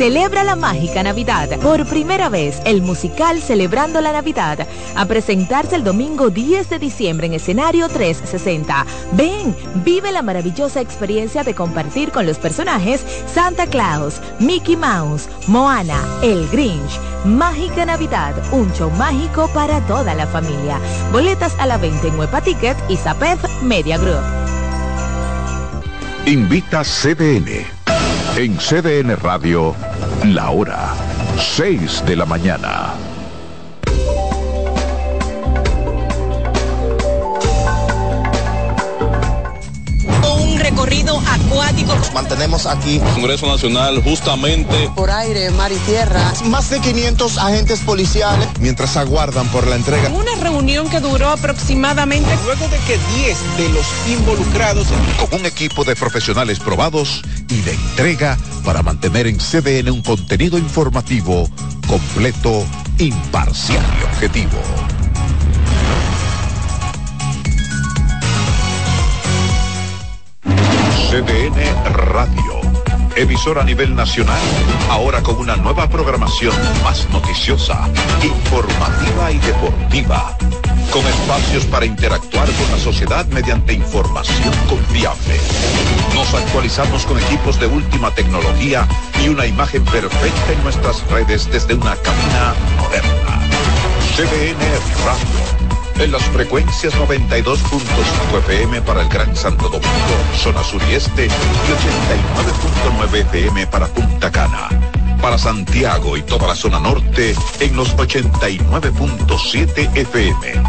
Celebra la mágica Navidad. Por primera vez, el musical Celebrando la Navidad a presentarse el domingo 10 de diciembre en escenario 360. Ven, vive la maravillosa experiencia de compartir con los personajes Santa Claus, Mickey Mouse, Moana, El Grinch. Mágica Navidad, un show mágico para toda la familia. Boletas a la venta en Huepa Ticket y Zapef Media Group. Invita CDN. En CDN Radio, la hora 6 de la mañana. Nos mantenemos aquí. Congreso Nacional justamente. Por aire, mar y tierra. Más de 500 agentes policiales. Mientras aguardan por la entrega. Una reunión que duró aproximadamente. Luego de que 10 de los involucrados. Con un equipo de profesionales probados y de entrega para mantener en CDN un contenido informativo completo, imparcial y objetivo. CDN Radio. Emisora a nivel nacional, ahora con una nueva programación más noticiosa, informativa y deportiva, con espacios para interactuar con la sociedad mediante información confiable. Nos actualizamos con equipos de última tecnología y una imagen perfecta en nuestras redes desde una cabina moderna. CDN Radio en las frecuencias 92.5 FM para el Gran Santo Domingo, zona sur y este, y 89.9 FM para Punta Cana. Para Santiago y toda la zona norte en los 89.7 FM.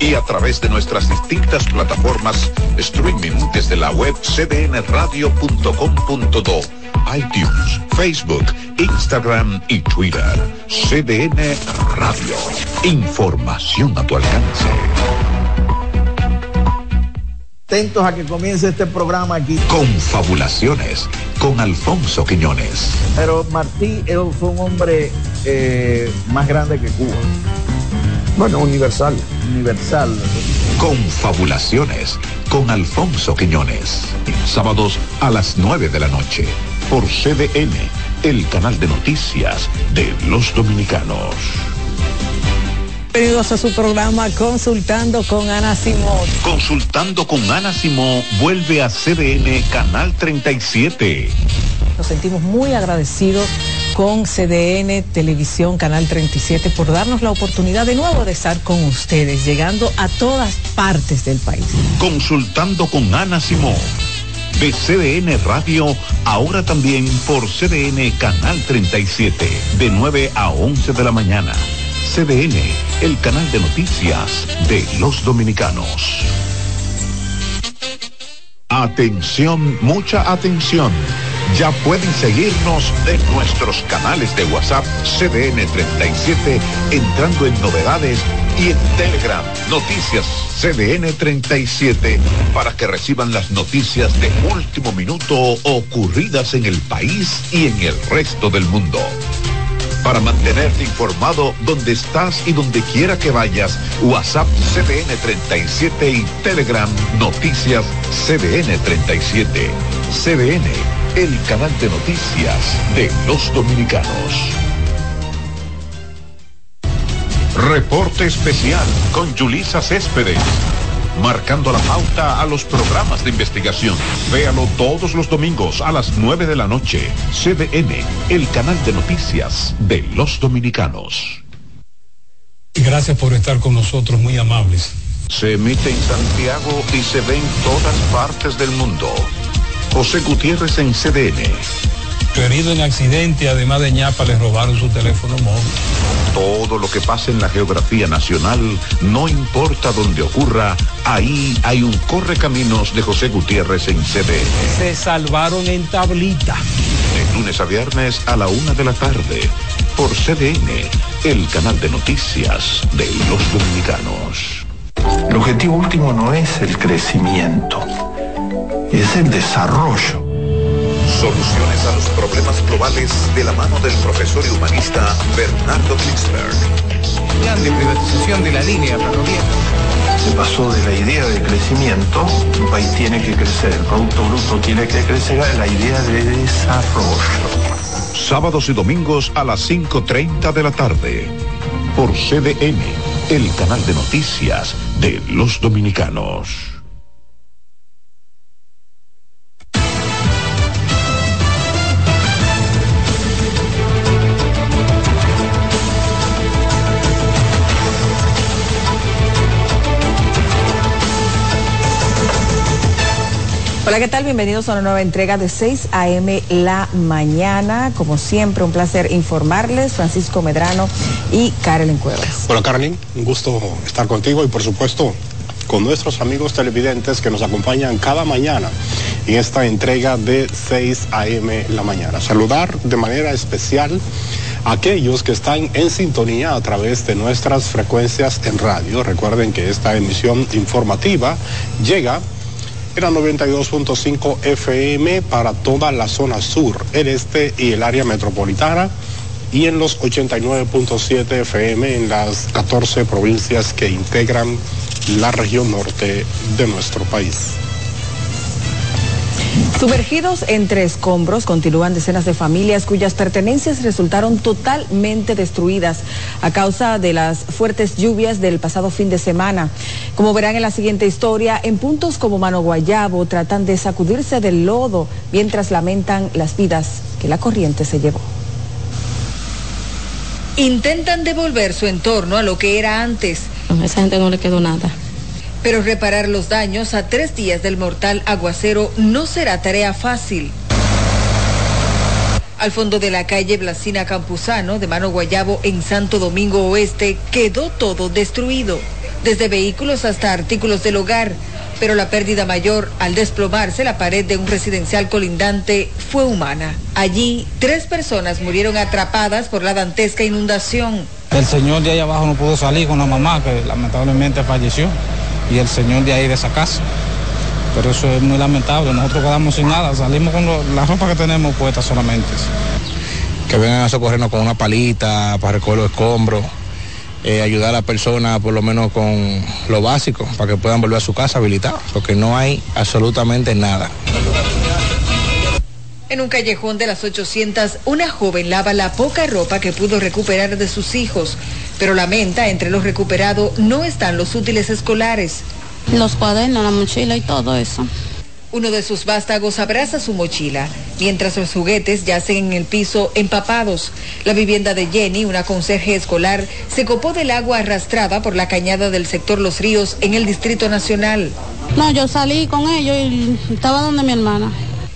Y a través de nuestras distintas plataformas streaming desde la web cdnradio.com.do, iTunes, Facebook, Instagram y Twitter. CDN Radio. Información a tu alcance. Atentos a que comience este programa aquí. Confabulaciones con Alfonso Quiñones. Pero Martí él fue un hombre eh, más grande que Cuba. Bueno, universal. Universal. Confabulaciones con Alfonso Quiñones. Sábados a las 9 de la noche por CDN, el canal de noticias de los dominicanos. Bienvenidos a su programa Consultando con Ana Simón. Consultando con Ana Simón vuelve a CDN Canal 37. Nos sentimos muy agradecidos con CDN Televisión Canal 37 por darnos la oportunidad de nuevo de estar con ustedes, llegando a todas partes del país. Consultando con Ana Simón. De CDN Radio, ahora también por CDN Canal 37, de 9 a 11 de la mañana. CDN, el canal de noticias de los dominicanos. Atención, mucha atención. Ya pueden seguirnos de nuestros canales de WhatsApp CDN 37 entrando en novedades y en Telegram Noticias CDN 37 para que reciban las noticias de último minuto ocurridas en el país y en el resto del mundo. Para mantenerte informado donde estás y donde quiera que vayas, WhatsApp CDN 37 y Telegram Noticias CDN 37. CDN, el canal de noticias de los dominicanos. Reporte especial con Julisa Céspedes. Marcando la pauta a los programas de investigación. Véalo todos los domingos a las 9 de la noche. CDN, el canal de noticias de los dominicanos. Gracias por estar con nosotros, muy amables. Se emite en Santiago y se ve en todas partes del mundo. José Gutiérrez en CDN. Herido en accidente, además de ñapa, le robaron su teléfono móvil. Todo lo que pasa en la geografía nacional, no importa dónde ocurra, ahí hay un correcaminos de José Gutiérrez en CDN. Se salvaron en tablita. De lunes a viernes a la una de la tarde, por CDN, el canal de noticias de los dominicanos. El objetivo último no es el crecimiento, es el desarrollo. Soluciones a los problemas globales de la mano del profesor y humanista Bernardo Klinsberg. Plan de privatización de la línea ferroviaria. Se pasó de la idea de crecimiento, un país tiene que crecer, el Producto Bruto tiene que crecer, a la idea de desarrollo. Sábados y domingos a las 5.30 de la tarde. Por CDN, el canal de noticias de los dominicanos. Hola, ¿qué tal? Bienvenidos a una nueva entrega de 6 a.m. la mañana. Como siempre, un placer informarles. Francisco Medrano y Carolyn Cuevas. Bueno, Carolyn, un gusto estar contigo y por supuesto con nuestros amigos televidentes que nos acompañan cada mañana en esta entrega de 6 a.m. la mañana. Saludar de manera especial a aquellos que están en sintonía a través de nuestras frecuencias en radio. Recuerden que esta emisión informativa llega era 92.5 FM para toda la zona sur, el este y el área metropolitana y en los 89.7 FM en las 14 provincias que integran la región norte de nuestro país. Sumergidos entre escombros continúan decenas de familias cuyas pertenencias resultaron totalmente destruidas a causa de las fuertes lluvias del pasado fin de semana. Como verán en la siguiente historia, en puntos como Mano Guayabo tratan de sacudirse del lodo mientras lamentan las vidas que la corriente se llevó. Intentan devolver su entorno a lo que era antes. A esa gente no le quedó nada. Pero reparar los daños a tres días del mortal aguacero no será tarea fácil. Al fondo de la calle Blasina Campuzano, de Mano Guayabo, en Santo Domingo Oeste, quedó todo destruido, desde vehículos hasta artículos del hogar. Pero la pérdida mayor, al desplomarse la pared de un residencial colindante, fue humana. Allí, tres personas murieron atrapadas por la dantesca inundación. El señor de ahí abajo no pudo salir con la mamá, que lamentablemente falleció y el señor de ahí de esa casa. Pero eso es muy lamentable, nosotros quedamos sin nada, salimos con lo, la ropa que tenemos puesta solamente. Que vengan a socorrernos con una palita para recoger los escombros, eh, ayudar a la persona por lo menos con lo básico para que puedan volver a su casa habilitados, porque no hay absolutamente nada. En un callejón de las 800, una joven lava la poca ropa que pudo recuperar de sus hijos, pero lamenta entre los recuperados no están los útiles escolares. Los cuadernos, la mochila y todo eso. Uno de sus vástagos abraza su mochila, mientras los juguetes yacen en el piso empapados. La vivienda de Jenny, una conserje escolar, se copó del agua arrastrada por la cañada del sector Los Ríos en el Distrito Nacional. No, yo salí con ellos y estaba donde mi hermana.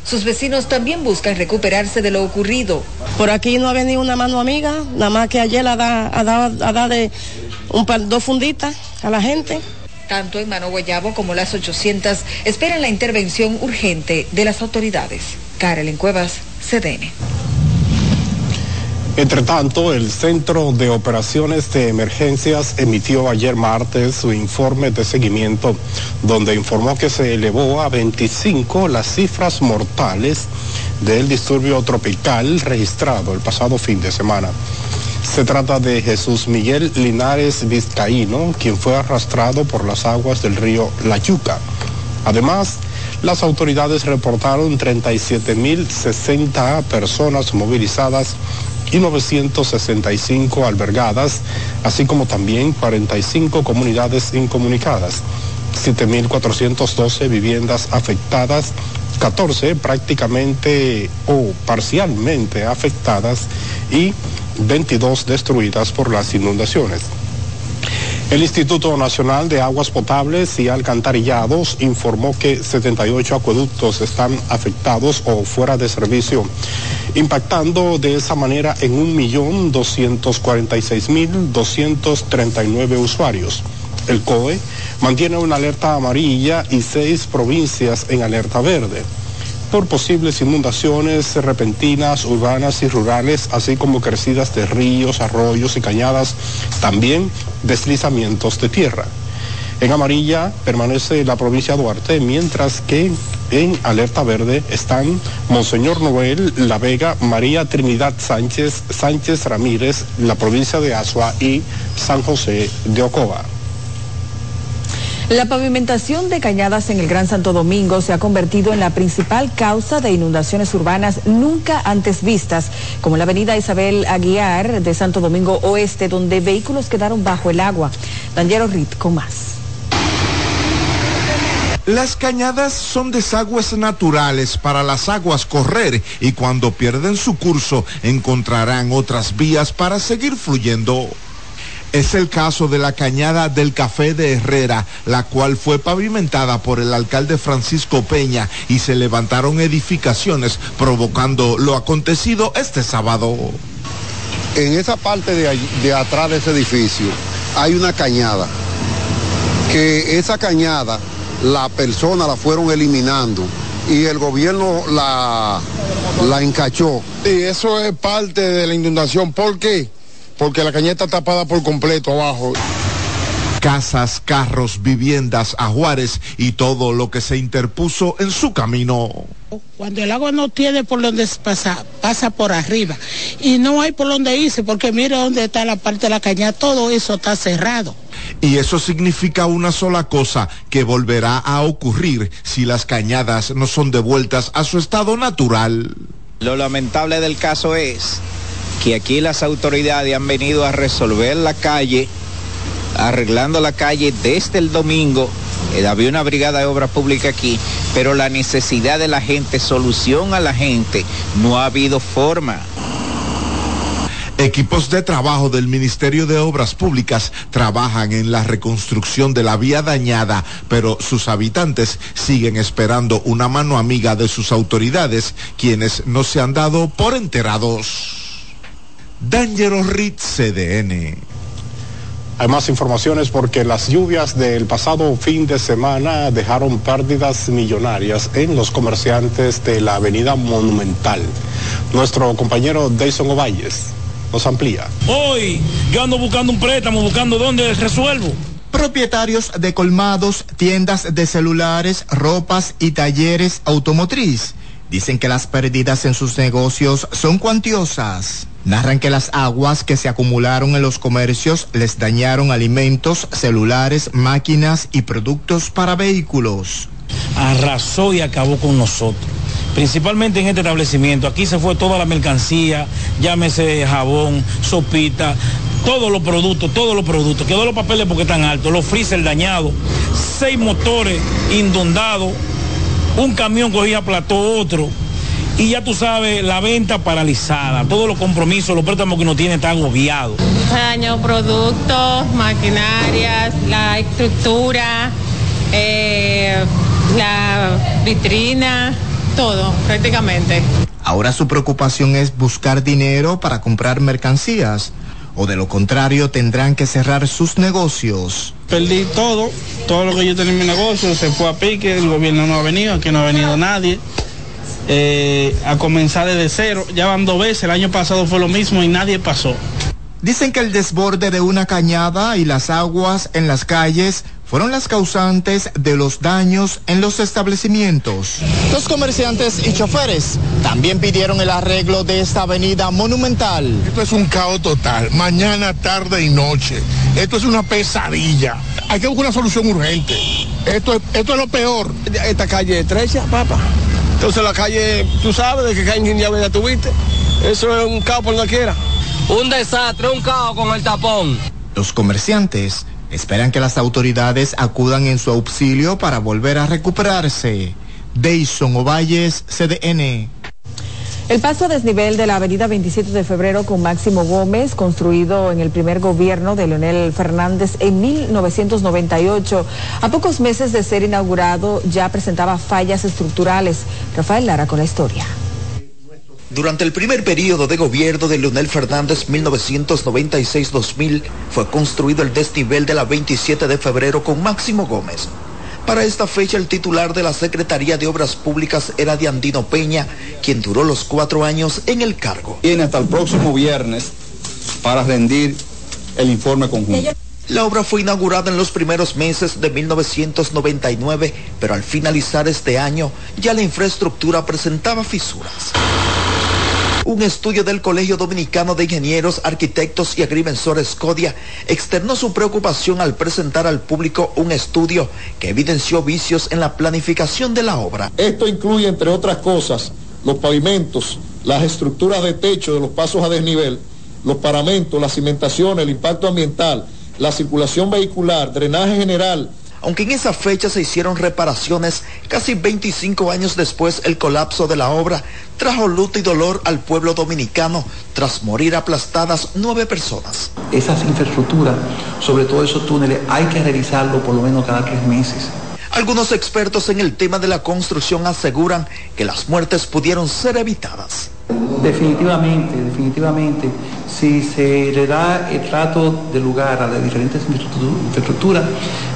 Sus vecinos también buscan recuperarse de lo ocurrido. Por aquí no ha venido una mano amiga, nada más que ayer ha dado ha dado, ha dado de un par, dos funditas a la gente. Tanto en Mano Guayabo como las 800 esperan la intervención urgente de las autoridades. Carolyn Cuevas, CDN. Entre tanto, el Centro de Operaciones de Emergencias emitió ayer martes su informe de seguimiento, donde informó que se elevó a 25 las cifras mortales del disturbio tropical registrado el pasado fin de semana. Se trata de Jesús Miguel Linares Vizcaíno, quien fue arrastrado por las aguas del río La Yuca. Además, las autoridades reportaron 37.060 personas movilizadas y 965 albergadas, así como también 45 comunidades incomunicadas, 7.412 viviendas afectadas, 14 prácticamente o parcialmente afectadas y 22 destruidas por las inundaciones. El Instituto Nacional de Aguas Potables y Alcantarillados informó que 78 acueductos están afectados o fuera de servicio, impactando de esa manera en 1.246.239 usuarios. El COE mantiene una alerta amarilla y seis provincias en alerta verde por posibles inundaciones repentinas, urbanas y rurales, así como crecidas de ríos, arroyos y cañadas, también deslizamientos de tierra. En amarilla permanece la provincia de Duarte, mientras que en alerta verde están Monseñor Noel, La Vega, María Trinidad Sánchez, Sánchez Ramírez, la provincia de Asua y San José de Ocoa. La pavimentación de cañadas en el Gran Santo Domingo se ha convertido en la principal causa de inundaciones urbanas nunca antes vistas, como la avenida Isabel Aguiar de Santo Domingo Oeste, donde vehículos quedaron bajo el agua. Daniel Rit con más. Las cañadas son desagües naturales para las aguas correr y cuando pierden su curso encontrarán otras vías para seguir fluyendo. Es el caso de la cañada del Café de Herrera, la cual fue pavimentada por el alcalde Francisco Peña y se levantaron edificaciones provocando lo acontecido este sábado. En esa parte de, de atrás de ese edificio hay una cañada, que esa cañada la persona la fueron eliminando y el gobierno la, la encachó. Y eso es parte de la inundación. ¿Por qué? Porque la cañeta está tapada por completo abajo. Casas, carros, viviendas, ajuares y todo lo que se interpuso en su camino. Cuando el agua no tiene por donde pasar, pasa por arriba. Y no hay por donde irse, porque mire dónde está la parte de la cañada, todo eso está cerrado. Y eso significa una sola cosa, que volverá a ocurrir si las cañadas no son devueltas a su estado natural. Lo lamentable del caso es que aquí las autoridades han venido a resolver la calle, arreglando la calle desde el domingo. Eh, había una brigada de obra pública aquí, pero la necesidad de la gente, solución a la gente, no ha habido forma. Equipos de trabajo del Ministerio de Obras Públicas trabajan en la reconstrucción de la vía dañada, pero sus habitantes siguen esperando una mano amiga de sus autoridades, quienes no se han dado por enterados. Dangerous Rit CDN. Hay más informaciones porque las lluvias del pasado fin de semana dejaron pérdidas millonarias en los comerciantes de la avenida Monumental. Nuestro compañero Dayson Ovalles nos amplía. Hoy yo ando buscando un préstamo, buscando dónde resuelvo. Propietarios de colmados, tiendas de celulares, ropas y talleres automotriz dicen que las pérdidas en sus negocios son cuantiosas. Narran que las aguas que se acumularon en los comercios les dañaron alimentos, celulares, máquinas y productos para vehículos. Arrasó y acabó con nosotros. Principalmente en este establecimiento. Aquí se fue toda la mercancía, llámese jabón, sopita, todos los productos, todos los productos. Quedó los papeles porque están altos, los freezer dañados, seis motores inundados, un camión cogía plató otro y ya tú sabes, la venta paralizada, todos los compromisos, los préstamos que uno tiene están agobiados. Daño productos, maquinarias, la estructura, eh, la vitrina, todo prácticamente. Ahora su preocupación es buscar dinero para comprar mercancías o de lo contrario tendrán que cerrar sus negocios. Perdí todo, todo lo que yo tenía en mi negocio se fue a pique, el gobierno no ha venido, aquí no ha venido nadie. Eh, a comenzar desde cero, ya van dos veces, el año pasado fue lo mismo y nadie pasó. Dicen que el desborde de una cañada y las aguas en las calles fueron las causantes de los daños en los establecimientos. Los comerciantes y choferes también pidieron el arreglo de esta avenida monumental. Esto es un caos total, mañana, tarde y noche. Esto es una pesadilla. Hay que buscar una solución urgente. Esto es, esto es lo peor. Esta calle estrecha, papá. Entonces la calle, tú sabes de que calle en ya tuviste. Eso es un caos por donde quiera. Un desastre, un caos con el tapón. Los comerciantes esperan que las autoridades acudan en su auxilio para volver a recuperarse. Deison Ovalles, CDN. El paso a desnivel de la avenida 27 de febrero con Máximo Gómez, construido en el primer gobierno de Leonel Fernández en 1998, a pocos meses de ser inaugurado ya presentaba fallas estructurales. Rafael Lara con la historia. Durante el primer periodo de gobierno de Leonel Fernández 1996-2000 fue construido el desnivel de la 27 de febrero con Máximo Gómez. Para esta fecha el titular de la Secretaría de Obras Públicas era Diandino Peña, quien duró los cuatro años en el cargo. Tiene hasta el próximo viernes para rendir el informe conjunto. La obra fue inaugurada en los primeros meses de 1999, pero al finalizar este año ya la infraestructura presentaba fisuras. Un estudio del Colegio Dominicano de Ingenieros, Arquitectos y Agrimensores CODIA externó su preocupación al presentar al público un estudio que evidenció vicios en la planificación de la obra. Esto incluye, entre otras cosas, los pavimentos, las estructuras de techo de los pasos a desnivel, los paramentos, la cimentación, el impacto ambiental, la circulación vehicular, drenaje general, aunque en esa fecha se hicieron reparaciones, casi 25 años después el colapso de la obra trajo luto y dolor al pueblo dominicano tras morir aplastadas nueve personas. Esas infraestructuras, sobre todo esos túneles, hay que revisarlo por lo menos cada tres meses. Algunos expertos en el tema de la construcción aseguran que las muertes pudieron ser evitadas. Definitivamente, definitivamente, si se le da el trato de lugar a las diferentes infraestructuras,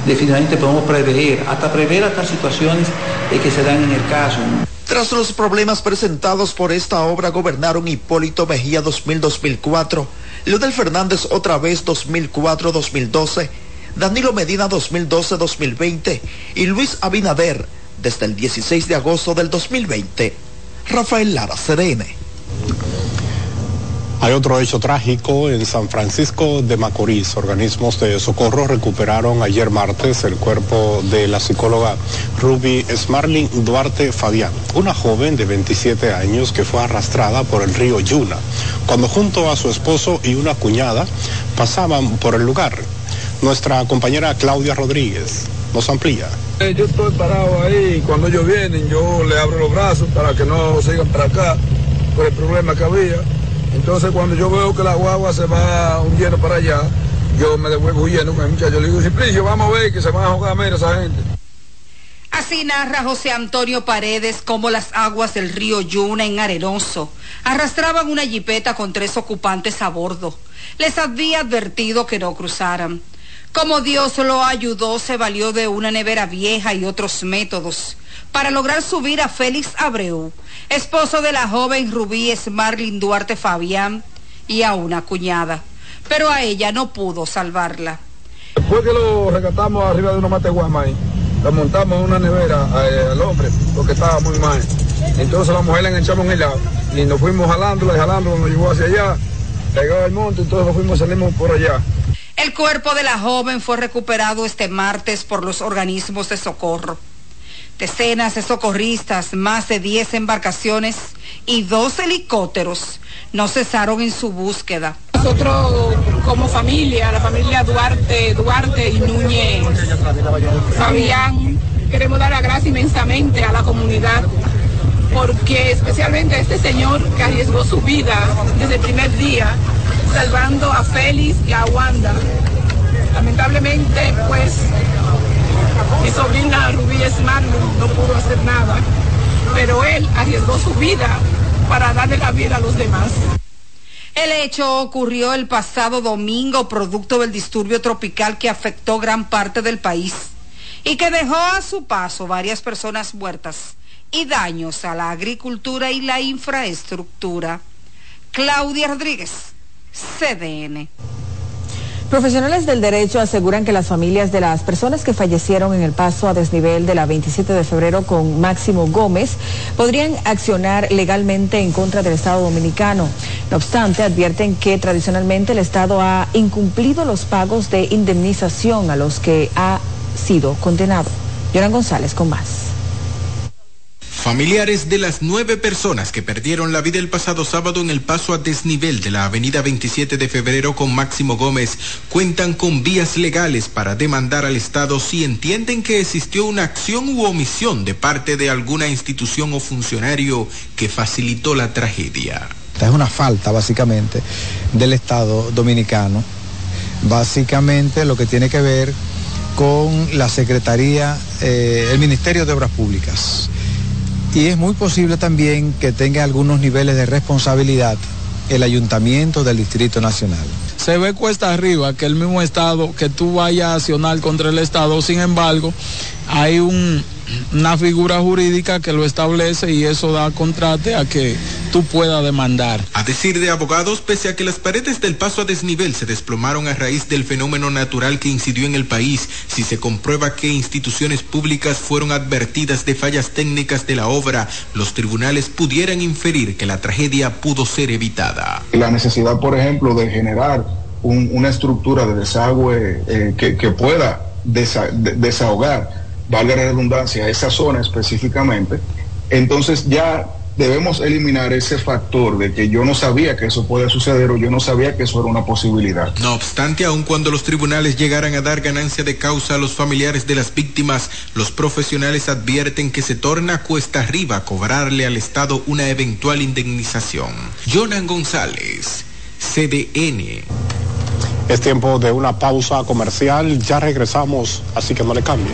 definitivamente podemos prever, hasta prever hasta situaciones que se dan en el caso. Tras los problemas presentados por esta obra gobernaron Hipólito Mejía 2000-2004, Leonel Fernández otra vez 2004-2012, Danilo Medina 2012-2020 y Luis Abinader desde el 16 de agosto del 2020. Rafael Lara, CDN. Hay otro hecho trágico en San Francisco de Macorís. Organismos de socorro recuperaron ayer martes el cuerpo de la psicóloga Ruby Smarling Duarte Fabián, una joven de 27 años que fue arrastrada por el río Yuna, cuando junto a su esposo y una cuñada pasaban por el lugar. Nuestra compañera Claudia Rodríguez nos amplía. Eh, yo estoy parado ahí, cuando ellos vienen yo le abro los brazos para que no sigan para acá por el problema que había entonces cuando yo veo que la guagua se va hundiendo para allá, yo me devuelvo huyendo con el muchacho. Le digo, Simplicio, vamos a ver que se van a jugar menos esa gente. Así narra José Antonio Paredes cómo las aguas del río Yuna en Arenoso arrastraban una jipeta con tres ocupantes a bordo. Les había advertido que no cruzaran. Como Dios lo ayudó, se valió de una nevera vieja y otros métodos para lograr subir a Félix Abreu, esposo de la joven Rubí Smarlin Duarte Fabián, y a una cuñada. Pero a ella no pudo salvarla. Después que lo rescatamos arriba de una mateguama ahí, lo montamos en una nevera eh, al hombre, porque estaba muy mal. Entonces la mujer la enganchamos en el lado y nos fuimos jalándola y jalándola, nos llevó hacia allá, pegado al monte, entonces nos fuimos, salimos por allá. El cuerpo de la joven fue recuperado este martes por los organismos de socorro. Decenas de socorristas, más de 10 embarcaciones y dos helicópteros no cesaron en su búsqueda. Nosotros como familia, la familia Duarte, Duarte y Núñez, Fabián, queremos dar la gracia inmensamente a la comunidad porque especialmente a este señor que arriesgó su vida desde el primer día, salvando a Félix y a Wanda. Lamentablemente, pues mi sobrina Rubí Smarlin no pudo hacer nada, pero él arriesgó su vida para darle la vida a los demás. El hecho ocurrió el pasado domingo producto del disturbio tropical que afectó gran parte del país y que dejó a su paso varias personas muertas y daños a la agricultura y la infraestructura. Claudia Rodríguez, CDN. Profesionales del derecho aseguran que las familias de las personas que fallecieron en el paso a desnivel de la 27 de febrero con Máximo Gómez podrían accionar legalmente en contra del Estado dominicano. No obstante, advierten que tradicionalmente el Estado ha incumplido los pagos de indemnización a los que ha sido condenado. Yoran González con más. Familiares de las nueve personas que perdieron la vida el pasado sábado en el paso a desnivel de la avenida 27 de febrero con Máximo Gómez cuentan con vías legales para demandar al Estado si entienden que existió una acción u omisión de parte de alguna institución o funcionario que facilitó la tragedia. Es una falta básicamente del Estado dominicano, básicamente lo que tiene que ver con la Secretaría, eh, el Ministerio de Obras Públicas y es muy posible también que tenga algunos niveles de responsabilidad el ayuntamiento del Distrito Nacional. Se ve cuesta arriba que el mismo Estado, que tú vayas a accionar contra el Estado, sin embargo, hay un, una figura jurídica que lo establece y eso da contraste a que tú tú puedas demandar. A decir de abogados, pese a que las paredes del paso a desnivel se desplomaron a raíz del fenómeno natural que incidió en el país, si se comprueba que instituciones públicas fueron advertidas de fallas técnicas de la obra, los tribunales pudieran inferir que la tragedia pudo ser evitada. La necesidad, por ejemplo, de generar un- una estructura de desagüe eh, que, que pueda desa- de- desahogar, valga la redundancia, esa zona específicamente, entonces ya debemos eliminar ese factor de que yo no sabía que eso puede suceder o yo no sabía que eso era una posibilidad. No obstante, aun cuando los tribunales llegaran a dar ganancia de causa a los familiares de las víctimas, los profesionales advierten que se torna cuesta arriba cobrarle al Estado una eventual indemnización. Jonan González, CDN. Es tiempo de una pausa comercial, ya regresamos, así que no le cambie.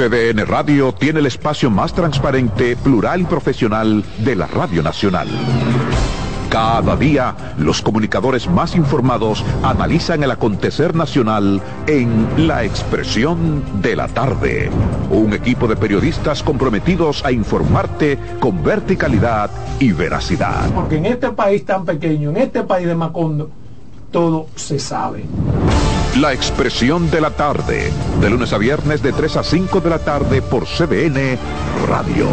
CDN Radio tiene el espacio más transparente, plural y profesional de la Radio Nacional. Cada día, los comunicadores más informados analizan el acontecer nacional en La Expresión de la Tarde. Un equipo de periodistas comprometidos a informarte con verticalidad y veracidad. Porque en este país tan pequeño, en este país de Macondo, todo se sabe. La Expresión de la Tarde, de lunes a viernes de 3 a 5 de la tarde por CDN Radio.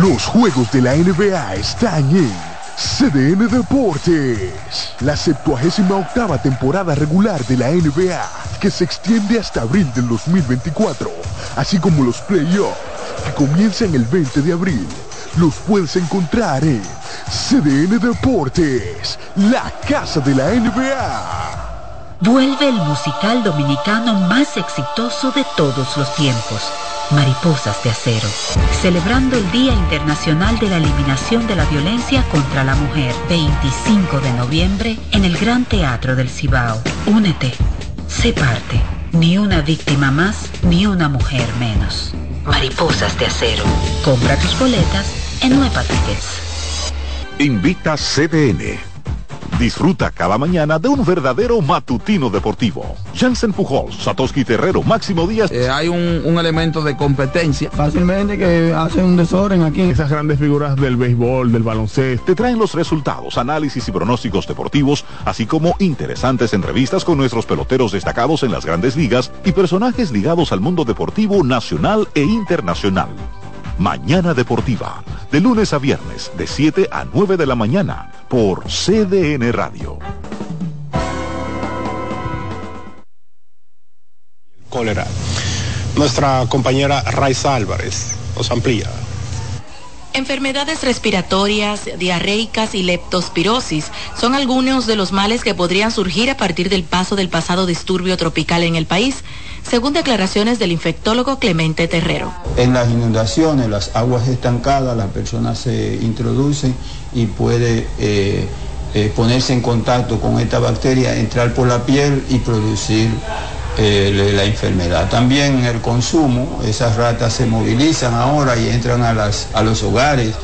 Los juegos de la NBA están en CDN Deportes. La 78 octava temporada regular de la NBA, que se extiende hasta abril del 2024, así como los playoffs, que comienzan el 20 de abril. Los puedes encontrar en CDN Deportes, la casa de la NBA. Vuelve el musical dominicano más exitoso de todos los tiempos, Mariposas de Acero, celebrando el Día Internacional de la Eliminación de la Violencia contra la Mujer, 25 de noviembre, en el Gran Teatro del Cibao. Únete, sé parte, ni una víctima más, ni una mujer menos. Mariposas de Acero. Compra tus boletas en Nueva Tickets. Invita CDN. Disfruta cada mañana de un verdadero matutino deportivo. Jansen Pujols, Satoshi Terrero, Máximo Díaz. Eh, hay un, un elemento de competencia. Fácilmente que hacen un desorden aquí. Esas grandes figuras del béisbol, del baloncesto, te traen los resultados, análisis y pronósticos deportivos, así como interesantes entrevistas con nuestros peloteros destacados en las grandes ligas y personajes ligados al mundo deportivo nacional e internacional. Mañana Deportiva, de lunes a viernes, de 7 a 9 de la mañana, por CDN Radio. Cólera. Nuestra compañera Raiza Álvarez nos amplía. Enfermedades respiratorias, diarreicas y leptospirosis son algunos de los males que podrían surgir a partir del paso del pasado disturbio tropical en el país, según declaraciones del infectólogo Clemente Terrero. En las inundaciones, las aguas estancadas, las personas se introducen y puede eh, eh, ponerse en contacto con esta bacteria, entrar por la piel y producir eh, la enfermedad. También el consumo, esas ratas se movilizan ahora y entran a, los hogares,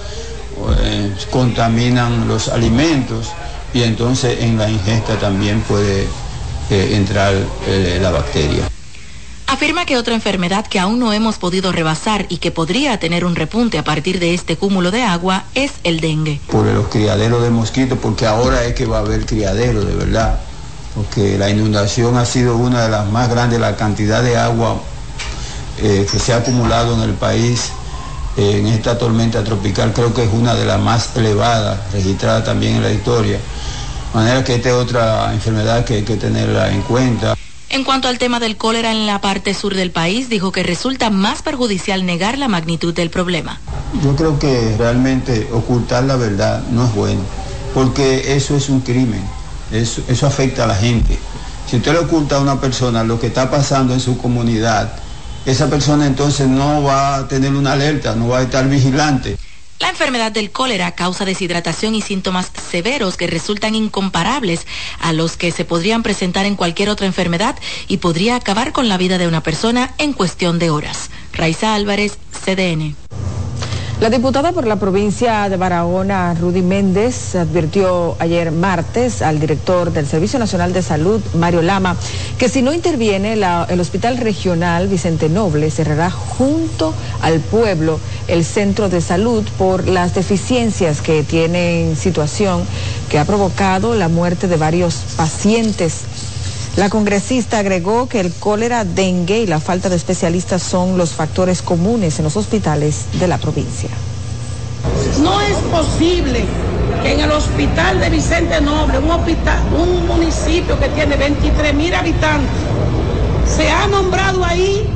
contaminan los alimentos y entonces en la ingesta también puede entrar la bacteria. Afirma que otra enfermedad que aún no hemos podido rebasar y que podría tener un repunte a partir de este cúmulo de agua es el dengue. Por los criaderos de mosquitos, porque ahora es que va a haber criaderos de verdad porque la inundación ha sido una de las más grandes, la cantidad de agua eh, que se ha acumulado en el país eh, en esta tormenta tropical creo que es una de las más elevadas registradas también en la historia. De manera que esta es otra enfermedad que hay que tenerla en cuenta. En cuanto al tema del cólera en la parte sur del país, dijo que resulta más perjudicial negar la magnitud del problema. Yo creo que realmente ocultar la verdad no es bueno, porque eso es un crimen eso, afecta a la gente. Si usted le oculta a una persona lo que está pasando en su comunidad, esa persona entonces no va a tener una alerta, no va a estar vigilante. La enfermedad del cólera causa deshidratación y síntomas severos que resultan incomparables a los que se podrían presentar en cualquier otra enfermedad y podría acabar con la vida de una persona en cuestión de horas. Raiza Álvarez, CDN. La diputada por la provincia de Barahona, Rudy Méndez, advirtió ayer martes al director del Servicio Nacional de Salud, Mario Lama, que si no interviene el Hospital Regional Vicente Noble cerrará junto al pueblo el centro de salud por las deficiencias que tiene en situación que ha provocado la muerte de varios pacientes la congresista agregó que el cólera, dengue y la falta de especialistas son los factores comunes en los hospitales de la provincia. No es posible que en el hospital de Vicente Noble, un, hospital, un municipio que tiene 23 mil habitantes, se ha nombrado ahí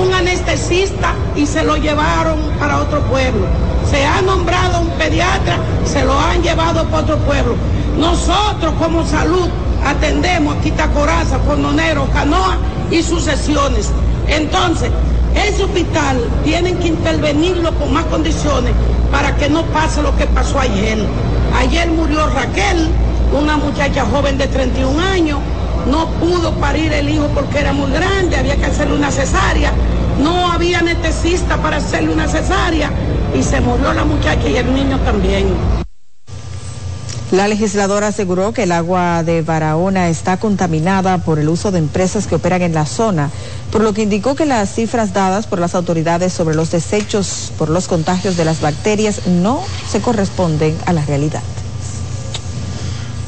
un anestesista y se lo llevaron para otro pueblo. Se ha nombrado un pediatra, se lo han llevado para otro pueblo. Nosotros como salud atendemos a Quitacoraza, Condonero, Canoa y sucesiones. Entonces, ese hospital tienen que intervenirlo con más condiciones para que no pase lo que pasó ayer. Ayer murió Raquel, una muchacha joven de 31 años, no pudo parir el hijo porque era muy grande, había que hacerle una cesárea, no había anestesista para hacerle una cesárea y se murió la muchacha y el niño también. La legisladora aseguró que el agua de Barahona está contaminada por el uso de empresas que operan en la zona, por lo que indicó que las cifras dadas por las autoridades sobre los desechos por los contagios de las bacterias no se corresponden a la realidad.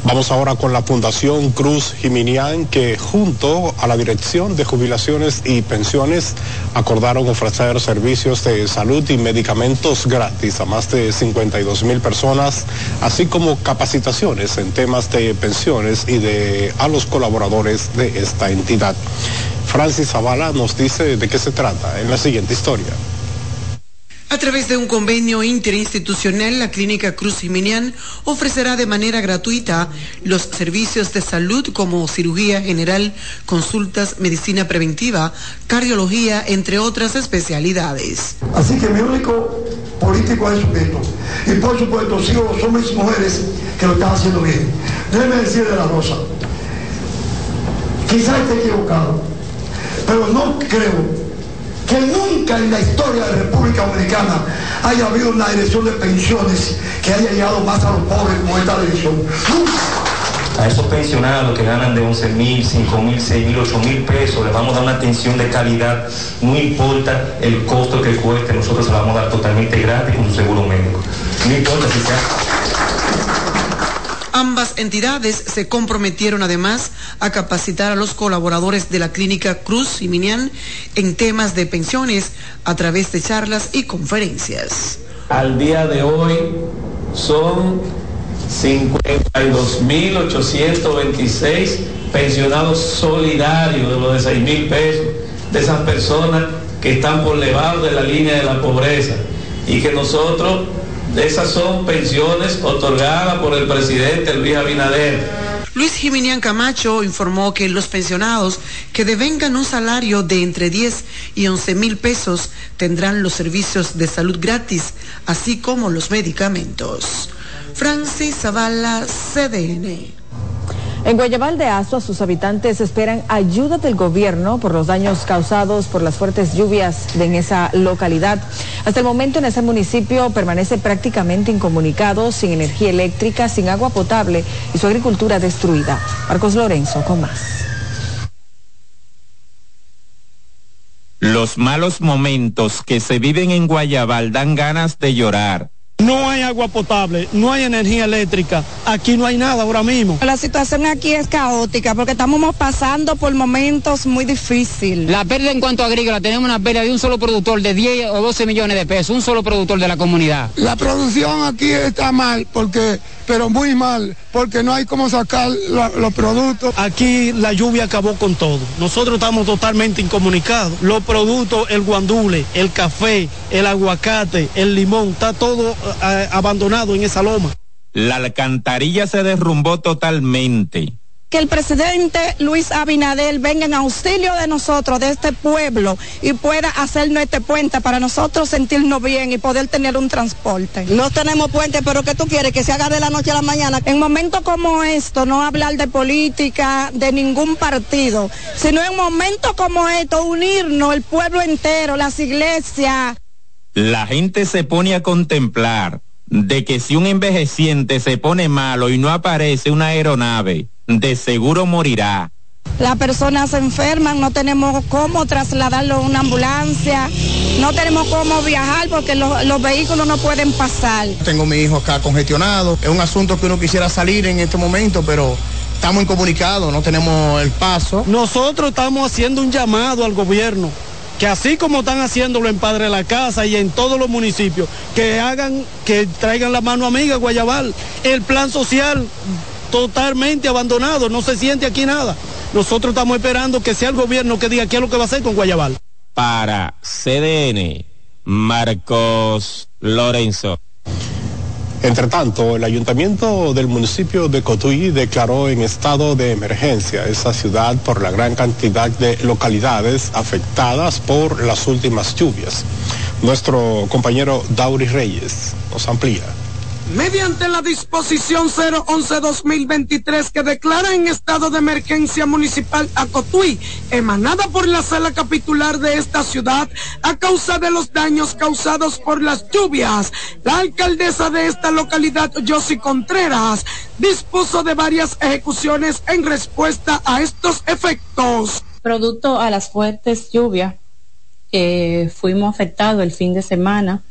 Vamos ahora con la Fundación Cruz Jiminián, que junto a la Dirección de Jubilaciones y Pensiones acordaron ofrecer servicios de salud y medicamentos gratis a más de 52 mil personas, así como capacitaciones en temas de pensiones y de a los colaboradores de esta entidad. Francis Zavala nos dice de qué se trata en la siguiente historia. A través de un convenio interinstitucional, la Clínica Cruz Jiminián ofrecerá de manera gratuita los servicios de salud como cirugía general, consultas, medicina preventiva, cardiología, entre otras especialidades. Así que mi único político es esto. Y por supuesto, sigo hombres y mujeres que lo están haciendo bien. Déjeme decirle la Rosa, quizás esté equivocado, pero no creo que nunca en la historia de la República Dominicana haya habido una dirección de pensiones que haya llegado más a los pobres como esta dirección. A esos pensionados que ganan de 11 mil, 5 mil, 6 mil, 8 mil pesos, les vamos a dar una atención de calidad, no importa el costo que cueste, nosotros se la vamos a dar totalmente gratis con un seguro médico. No importa si sea Ambas entidades se comprometieron además a capacitar a los colaboradores de la clínica Cruz y Minian en temas de pensiones a través de charlas y conferencias. Al día de hoy son 52.826 pensionados solidarios de los de 6 mil pesos, de esas personas que están por debajo de la línea de la pobreza y que nosotros esas son pensiones otorgadas por el presidente Luis Abinader. Luis Jiminián Camacho informó que los pensionados que devengan un salario de entre 10 y 11 mil pesos tendrán los servicios de salud gratis, así como los medicamentos. Francis Zavala, CDN. En Guayabal de Azua, sus habitantes esperan ayuda del gobierno por los daños causados por las fuertes lluvias en esa localidad. Hasta el momento en ese municipio permanece prácticamente incomunicado, sin energía eléctrica, sin agua potable y su agricultura destruida. Marcos Lorenzo con más. Los malos momentos que se viven en Guayabal dan ganas de llorar. No hay agua potable, no hay energía eléctrica, aquí no hay nada ahora mismo. La situación aquí es caótica porque estamos pasando por momentos muy difíciles. La pérdida en cuanto a agrícola, tenemos una pérdida de un solo productor de 10 o 12 millones de pesos, un solo productor de la comunidad. La producción aquí está mal porque pero muy mal, porque no hay cómo sacar los productos. Aquí la lluvia acabó con todo. Nosotros estamos totalmente incomunicados. Los productos, el guandule, el café, el aguacate, el limón, está todo abandonado en esa loma. La alcantarilla se derrumbó totalmente que el presidente Luis Abinadel venga en auxilio de nosotros, de este pueblo, y pueda hacernos este puente para nosotros sentirnos bien y poder tener un transporte. No tenemos puente, pero ¿qué tú quieres? Que se haga de la noche a la mañana. En momentos como esto, no hablar de política, de ningún partido, sino en momentos como estos, unirnos el pueblo entero, las iglesias. La gente se pone a contemplar de que si un envejeciente se pone malo y no aparece una aeronave, de seguro morirá. Las personas se enferman, no tenemos cómo trasladarlo a una ambulancia, no tenemos cómo viajar porque los, vehículos no pueden pasar. Tengo mi hijo acá congestionado, es un asunto que uno quisiera salir en este momento, pero estamos incomunicados, no tenemos el paso. Nosotros estamos haciendo un llamado al gobierno que así como están haciéndolo en Padre la Casa y en todos los municipios, que hagan, que traigan la mano amiga Guayabal. El plan social totalmente abandonado, no se siente aquí nada. Nosotros estamos esperando que sea el gobierno que diga qué es lo que va a hacer con Guayabal. Para CDN, Marcos Lorenzo. Entre tanto, el ayuntamiento del municipio de Cotuí declaró en estado de emergencia esa ciudad por la gran cantidad de localidades afectadas por las últimas lluvias. Nuestro compañero Dauri Reyes nos amplía mediante la disposición 011-2023 que declara en estado de emergencia municipal a Cotuí, emanada por la sala capitular de esta ciudad a causa de los daños causados por las lluvias. La alcaldesa de esta localidad, Josie Contreras, dispuso de varias ejecuciones en respuesta a estos efectos. Producto a las fuertes lluvias que fuimos afectados el fin de semana,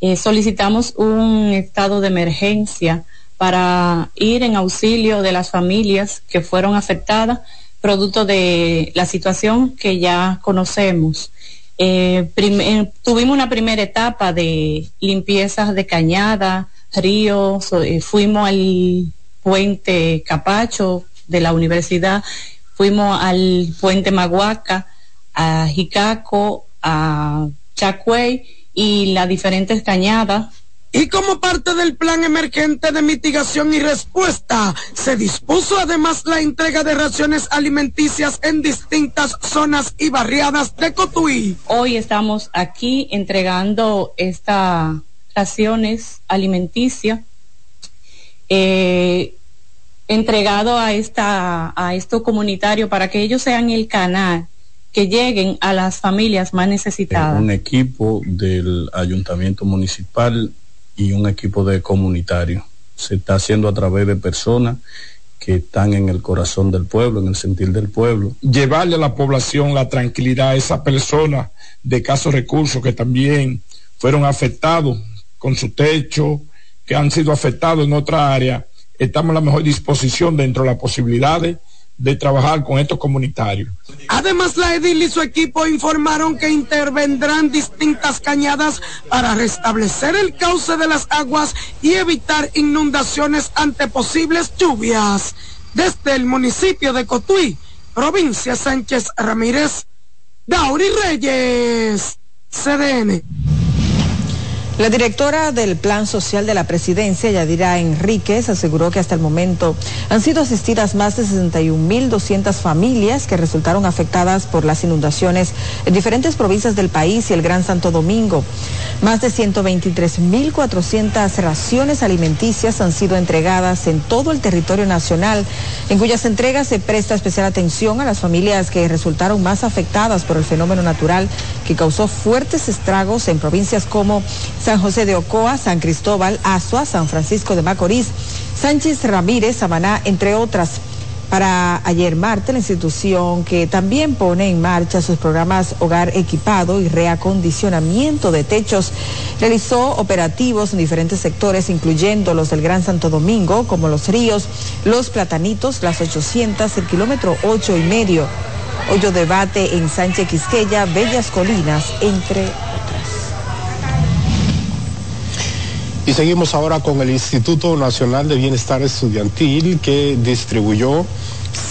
eh, solicitamos un estado de emergencia para ir en auxilio de las familias que fueron afectadas producto de la situación que ya conocemos. Eh, eh, tuvimos una primera etapa de limpiezas de cañada, ríos, fuimos al puente Capacho de la universidad, fuimos al puente Maguaca, a Jicaco, a Chacuey y las diferentes cañadas. Y como parte del plan emergente de mitigación y respuesta, se dispuso además la entrega de raciones alimenticias en distintas zonas y barriadas de Cotuí. Hoy estamos aquí entregando estas raciones alimenticias eh, entregado a esta a esto comunitario para que ellos sean el canal que lleguen a las familias más necesitadas. Un equipo del ayuntamiento municipal y un equipo de comunitarios. Se está haciendo a través de personas que están en el corazón del pueblo, en el sentir del pueblo. Llevarle a la población la tranquilidad a esas personas de casos recursos que también fueron afectados con su techo, que han sido afectados en otra área. Estamos en la mejor disposición dentro de las posibilidades de trabajar con estos comunitarios. Además, la Edil y su equipo informaron que intervendrán distintas cañadas para restablecer el cauce de las aguas y evitar inundaciones ante posibles lluvias. Desde el municipio de Cotuí, provincia Sánchez Ramírez, Dauri Reyes, CDN. La directora del Plan Social de la Presidencia, Yadira Enríquez, aseguró que hasta el momento han sido asistidas más de 61.200 familias que resultaron afectadas por las inundaciones en diferentes provincias del país y el Gran Santo Domingo. Más de 123.400 raciones alimenticias han sido entregadas en todo el territorio nacional, en cuyas entregas se presta especial atención a las familias que resultaron más afectadas por el fenómeno natural que causó fuertes estragos en provincias como San José de Ocoa, San Cristóbal, Azua, San Francisco de Macorís, Sánchez Ramírez, Samaná, entre otras. Para ayer martes, la institución que también pone en marcha sus programas Hogar Equipado y Reacondicionamiento de Techos, realizó operativos en diferentes sectores, incluyendo los del Gran Santo Domingo, como Los Ríos, Los Platanitos, Las 800, el kilómetro ocho y medio, Hoyo Debate en Sánchez Quisqueya, Bellas Colinas, entre Y seguimos ahora con el Instituto Nacional de Bienestar Estudiantil que distribuyó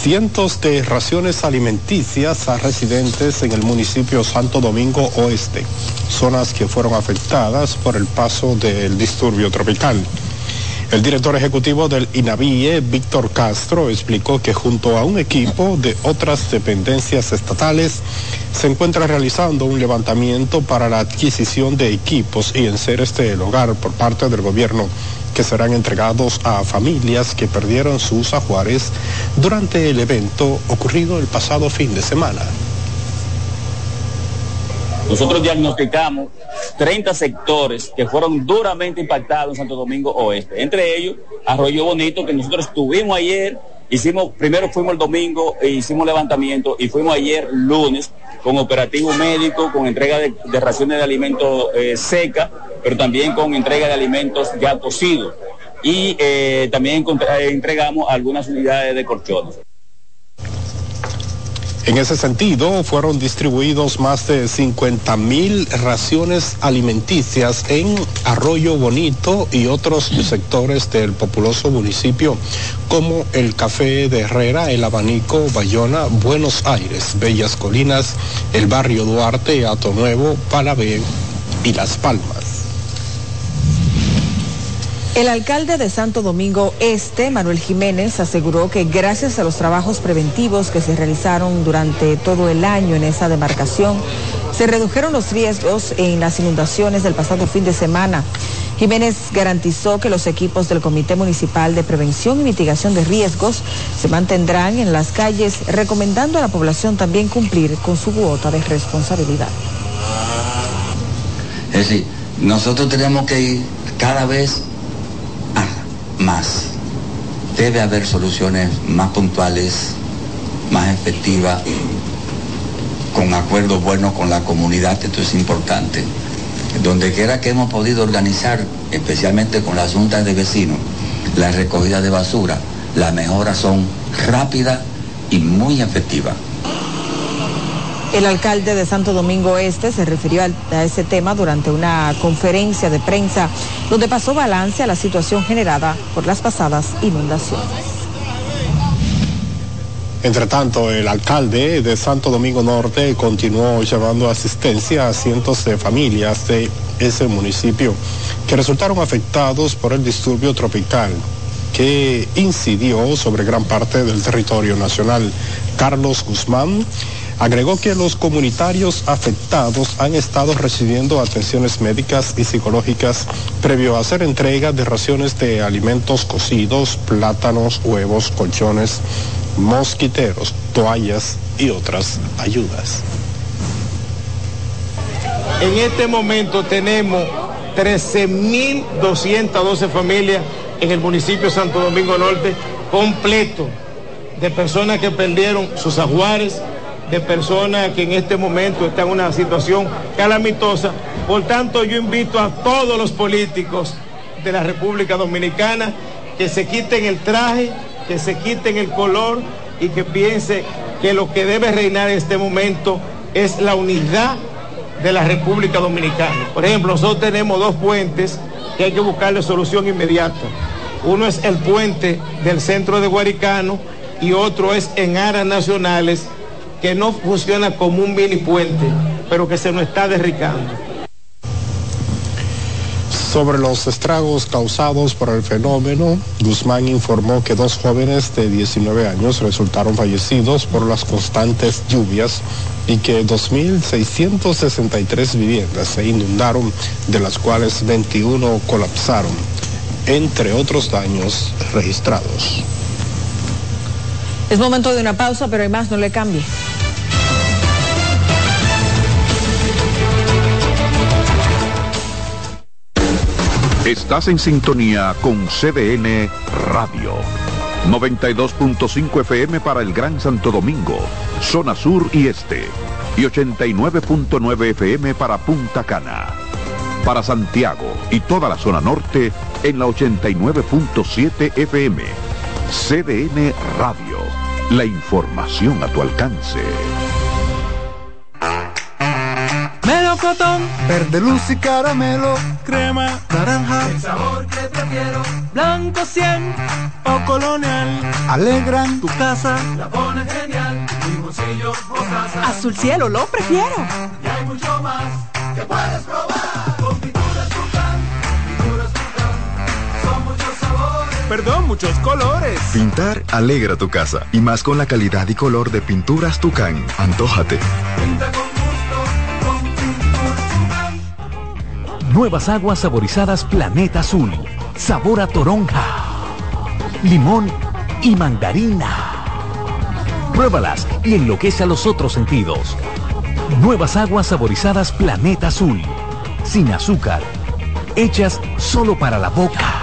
cientos de raciones alimenticias a residentes en el municipio Santo Domingo Oeste, zonas que fueron afectadas por el paso del disturbio tropical. El director ejecutivo del INAVIE, Víctor Castro, explicó que junto a un equipo de otras dependencias estatales se encuentra realizando un levantamiento para la adquisición de equipos y enseres del hogar por parte del gobierno que serán entregados a familias que perdieron sus ajuares durante el evento ocurrido el pasado fin de semana. Nosotros diagnosticamos 30 sectores que fueron duramente impactados en Santo Domingo Oeste. Entre ellos, Arroyo Bonito, que nosotros estuvimos ayer, hicimos, primero fuimos el domingo e hicimos levantamiento y fuimos ayer lunes con operativo médico, con entrega de, raciones de alimentos eh, seca, pero también con entrega de alimentos ya cocidos. Y eh, también eh, entregamos algunas unidades de colchones. En ese sentido, fueron distribuidos más de 50 mil raciones alimenticias en Arroyo Bonito y otros sectores del populoso municipio, como el Café de Herrera, el Abanico, Bayona, Buenos Aires, Bellas Colinas, el barrio Duarte, Ato Nuevo, y Las Palmas. El alcalde de Santo Domingo Este, Manuel Jiménez, aseguró que gracias a los trabajos preventivos que se realizaron durante todo el año en esa demarcación, se redujeron los riesgos en las inundaciones del pasado fin de semana. Jiménez garantizó que los equipos del Comité Municipal de Prevención y Mitigación de Riesgos se mantendrán en las calles, recomendando a la población también cumplir con su cuota de responsabilidad. Es decir, nosotros tenemos que ir cada vez más. Debe haber soluciones más puntuales, más efectivas, con acuerdos buenos con la comunidad, esto es importante. Donde quiera que hemos podido organizar, especialmente con las juntas de vecinos, la recogida de basura, las mejoras son rápidas y muy efectivas. El alcalde de Santo Domingo Este se refirió a, ese tema durante una conferencia de prensa donde pasó balance a la situación generada por las pasadas inundaciones. Entre tanto, el alcalde de Santo Domingo Norte continuó llevando asistencia a cientos de familias de ese municipio que resultaron afectados por el disturbio tropical que incidió sobre gran parte del territorio nacional. Carlos Guzmán Agregó que los comunitarios afectados han estado recibiendo atenciones médicas y psicológicas previo a hacer entrega de raciones de alimentos cocidos, plátanos, huevos, colchones, mosquiteros, toallas y otras ayudas. En este momento tenemos 13.212 familias en el municipio de Santo Domingo Norte completo de personas que perdieron sus ajuares, de personas que en este momento están en una situación calamitosa. Por tanto, yo invito a todos los políticos de la República Dominicana que se quiten el traje, que se quiten el color y que piensen que lo que debe reinar en este momento es la unidad de la República Dominicana. Por ejemplo, nosotros tenemos dos puentes que hay que buscarle solución inmediata. Uno es el puente del centro de Guaricano y otro es en áreas nacionales que no funciona como un mini puente, pero que se nos está derricando. Sobre los estragos causados por el fenómeno, Guzmán informó que dos jóvenes de 19 años resultaron fallecidos por las constantes lluvias y que 2.663 viviendas se inundaron, de las cuales 21 colapsaron, entre otros daños registrados. Es momento de una pausa, pero hay más, no le cambie. Estás en sintonía con CDN Radio. 92.5 FM para el Gran Santo Domingo, zona sur y este. Y 89.9 FM para Punta Cana. Para Santiago y toda la zona norte en la 89.7 FM. CDN Radio. La información a tu alcance. melocotón, verde luz y caramelo, crema, naranja, el sabor que prefiero, blanco 100 o colonial, alegran. Tu casa, la pone genial, mi bolsillo mostaza, azul cielo lo prefiero, y hay mucho más que puedes probar, perdón, muchos colores. Pintar alegra tu casa y más con la calidad y color de pinturas Tucán. Antójate. Nuevas aguas saborizadas Planeta Azul. Sabor a toronja, limón y mandarina. Pruébalas y enloquece a los otros sentidos. Nuevas aguas saborizadas Planeta Azul. Sin azúcar. Hechas solo para la boca.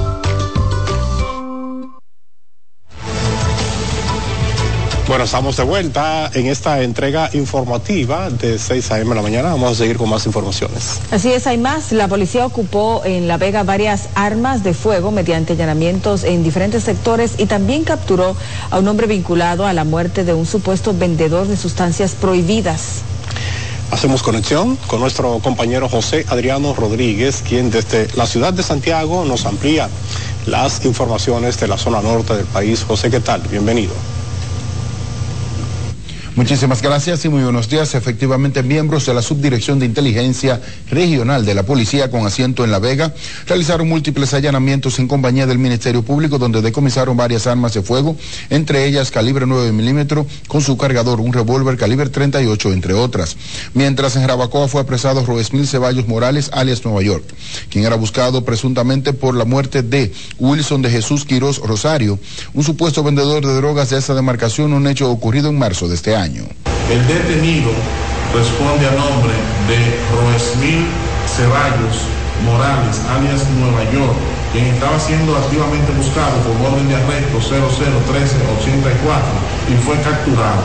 Bueno, estamos de vuelta en esta entrega informativa de 6 a.m. de la mañana. Vamos a seguir con más informaciones. Así es, hay más. La policía ocupó en La Vega varias armas de fuego mediante allanamientos en diferentes sectores y también capturó a un hombre vinculado a la muerte de un supuesto vendedor de sustancias prohibidas. Hacemos conexión con nuestro compañero José Adriano Rodríguez, quien desde la ciudad de Santiago nos amplía las informaciones de la zona norte del país. José, ¿qué tal? Bienvenido. Muchísimas gracias y muy buenos días. Efectivamente, miembros de la Subdirección de Inteligencia Regional de la Policía con asiento en La Vega realizaron múltiples allanamientos en compañía del Ministerio Público donde decomisaron varias armas de fuego, entre ellas calibre 9 milímetros con su cargador, un revólver calibre 38, entre otras. Mientras en Jarabacoa fue apresado Roesmil Ceballos Morales, alias Nueva York, quien era buscado presuntamente por la muerte de Wilson de Jesús Quirós Rosario, un supuesto vendedor de drogas de esa demarcación, un hecho ocurrido en marzo de este año. El detenido responde a nombre de Roesmil Ceballos Morales, alias Nueva York, quien estaba siendo activamente buscado por orden de arresto 001384 y fue capturado.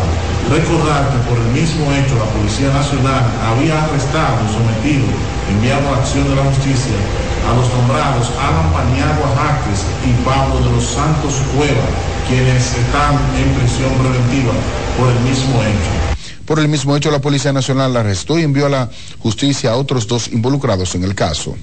Recordar que por el mismo hecho la Policía Nacional había arrestado, sometido, enviado a acción de la justicia a los nombrados Alan Paniagua Jaques y Pablo de los Santos Cueva, quienes están en prisión preventiva por el mismo hecho. Por el mismo hecho, la Policía Nacional arrestó y envió a la justicia a otros dos involucrados en el caso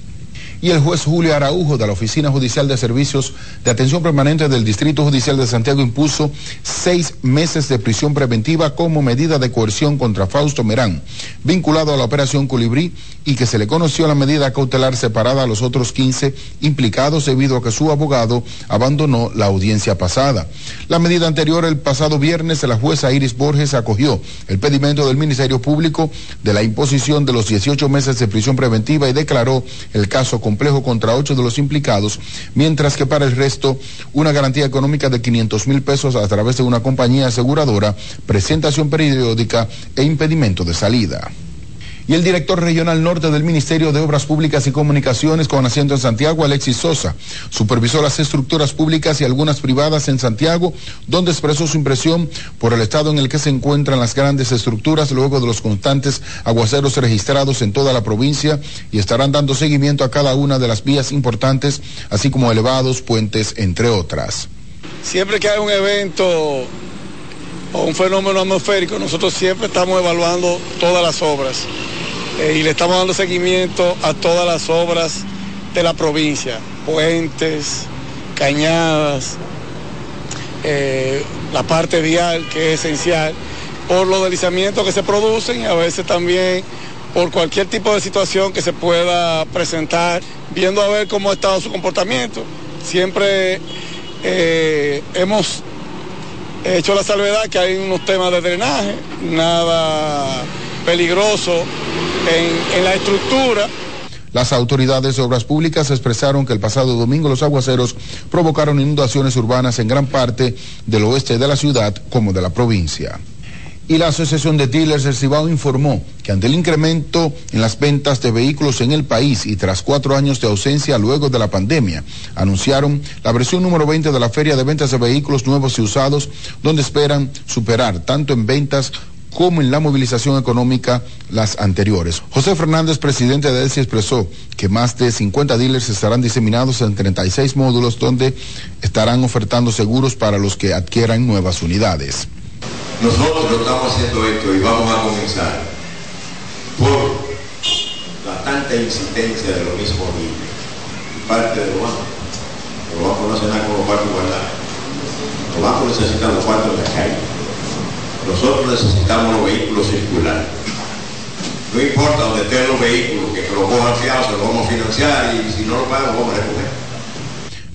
y el juez Julio Araujo de la Oficina Judicial de Servicios de Atención Permanente del Distrito Judicial de Santiago impuso seis meses de prisión preventiva como medida de coerción contra Fausto Merán, vinculado a la operación Colibrí y que se le conoció la medida cautelar separada a los otros 15 implicados debido a que su abogado abandonó la audiencia pasada. La medida anterior, el pasado viernes, la jueza Iris Borges acogió el pedimento del Ministerio Público de la imposición de los 18 meses de prisión preventiva y declaró el caso como complejo contra ocho de los implicados, mientras que para el resto una garantía económica de 500 mil pesos a través de una compañía aseguradora, presentación periódica e impedimento de salida y el director regional norte del Ministerio de Obras Públicas y Comunicaciones con asiento en Santiago, Alexis Sosa, supervisó las estructuras públicas y algunas privadas en Santiago, donde expresó su impresión por el estado en el que se encuentran las grandes estructuras luego de los constantes aguaceros registrados en toda la provincia y estarán dando seguimiento a cada una de las vías importantes, así como elevados, puentes, entre otras. Siempre que hay un evento un fenómeno atmosférico, nosotros siempre estamos evaluando todas las obras eh, y le estamos dando seguimiento a todas las obras de la provincia, puentes, cañadas, eh, la parte vial que es esencial, por los deslizamientos que se producen y a veces también por cualquier tipo de situación que se pueda presentar, viendo a ver cómo ha estado su comportamiento. Siempre eh, hemos hecho la salvedad que hay unos temas de drenaje, nada peligroso en, la estructura. Las autoridades de obras públicas expresaron que el pasado domingo los aguaceros provocaron inundaciones urbanas en gran parte del oeste de la ciudad como de la provincia. Y la Asociación de Dealers del Cibao informó que ante el incremento en las ventas de vehículos en el país y tras cuatro años de ausencia luego de la pandemia, anunciaron la versión número 20 de la Feria de Ventas de Vehículos Nuevos y Usados, donde esperan superar tanto en ventas como en la movilización económica las anteriores. José Fernández, presidente de ESI, expresó que más de 50 dealers estarán diseminados en 36 módulos donde estarán ofertando seguros para los que adquieran nuevas unidades. Nosotros estamos haciendo esto y vamos a comenzar por la tanta insistencia de lo mismo niños y parte de los bancos. Los bancos no hacen nada con los cuartos guardados. Los bancos necesitan los cuartos en la calle. Nosotros necesitamos los vehículos circulares. No importa donde estén los vehículos, que lo cojan fiados, se lo vamos a financiar y si no lo pagan, vamos a recoger.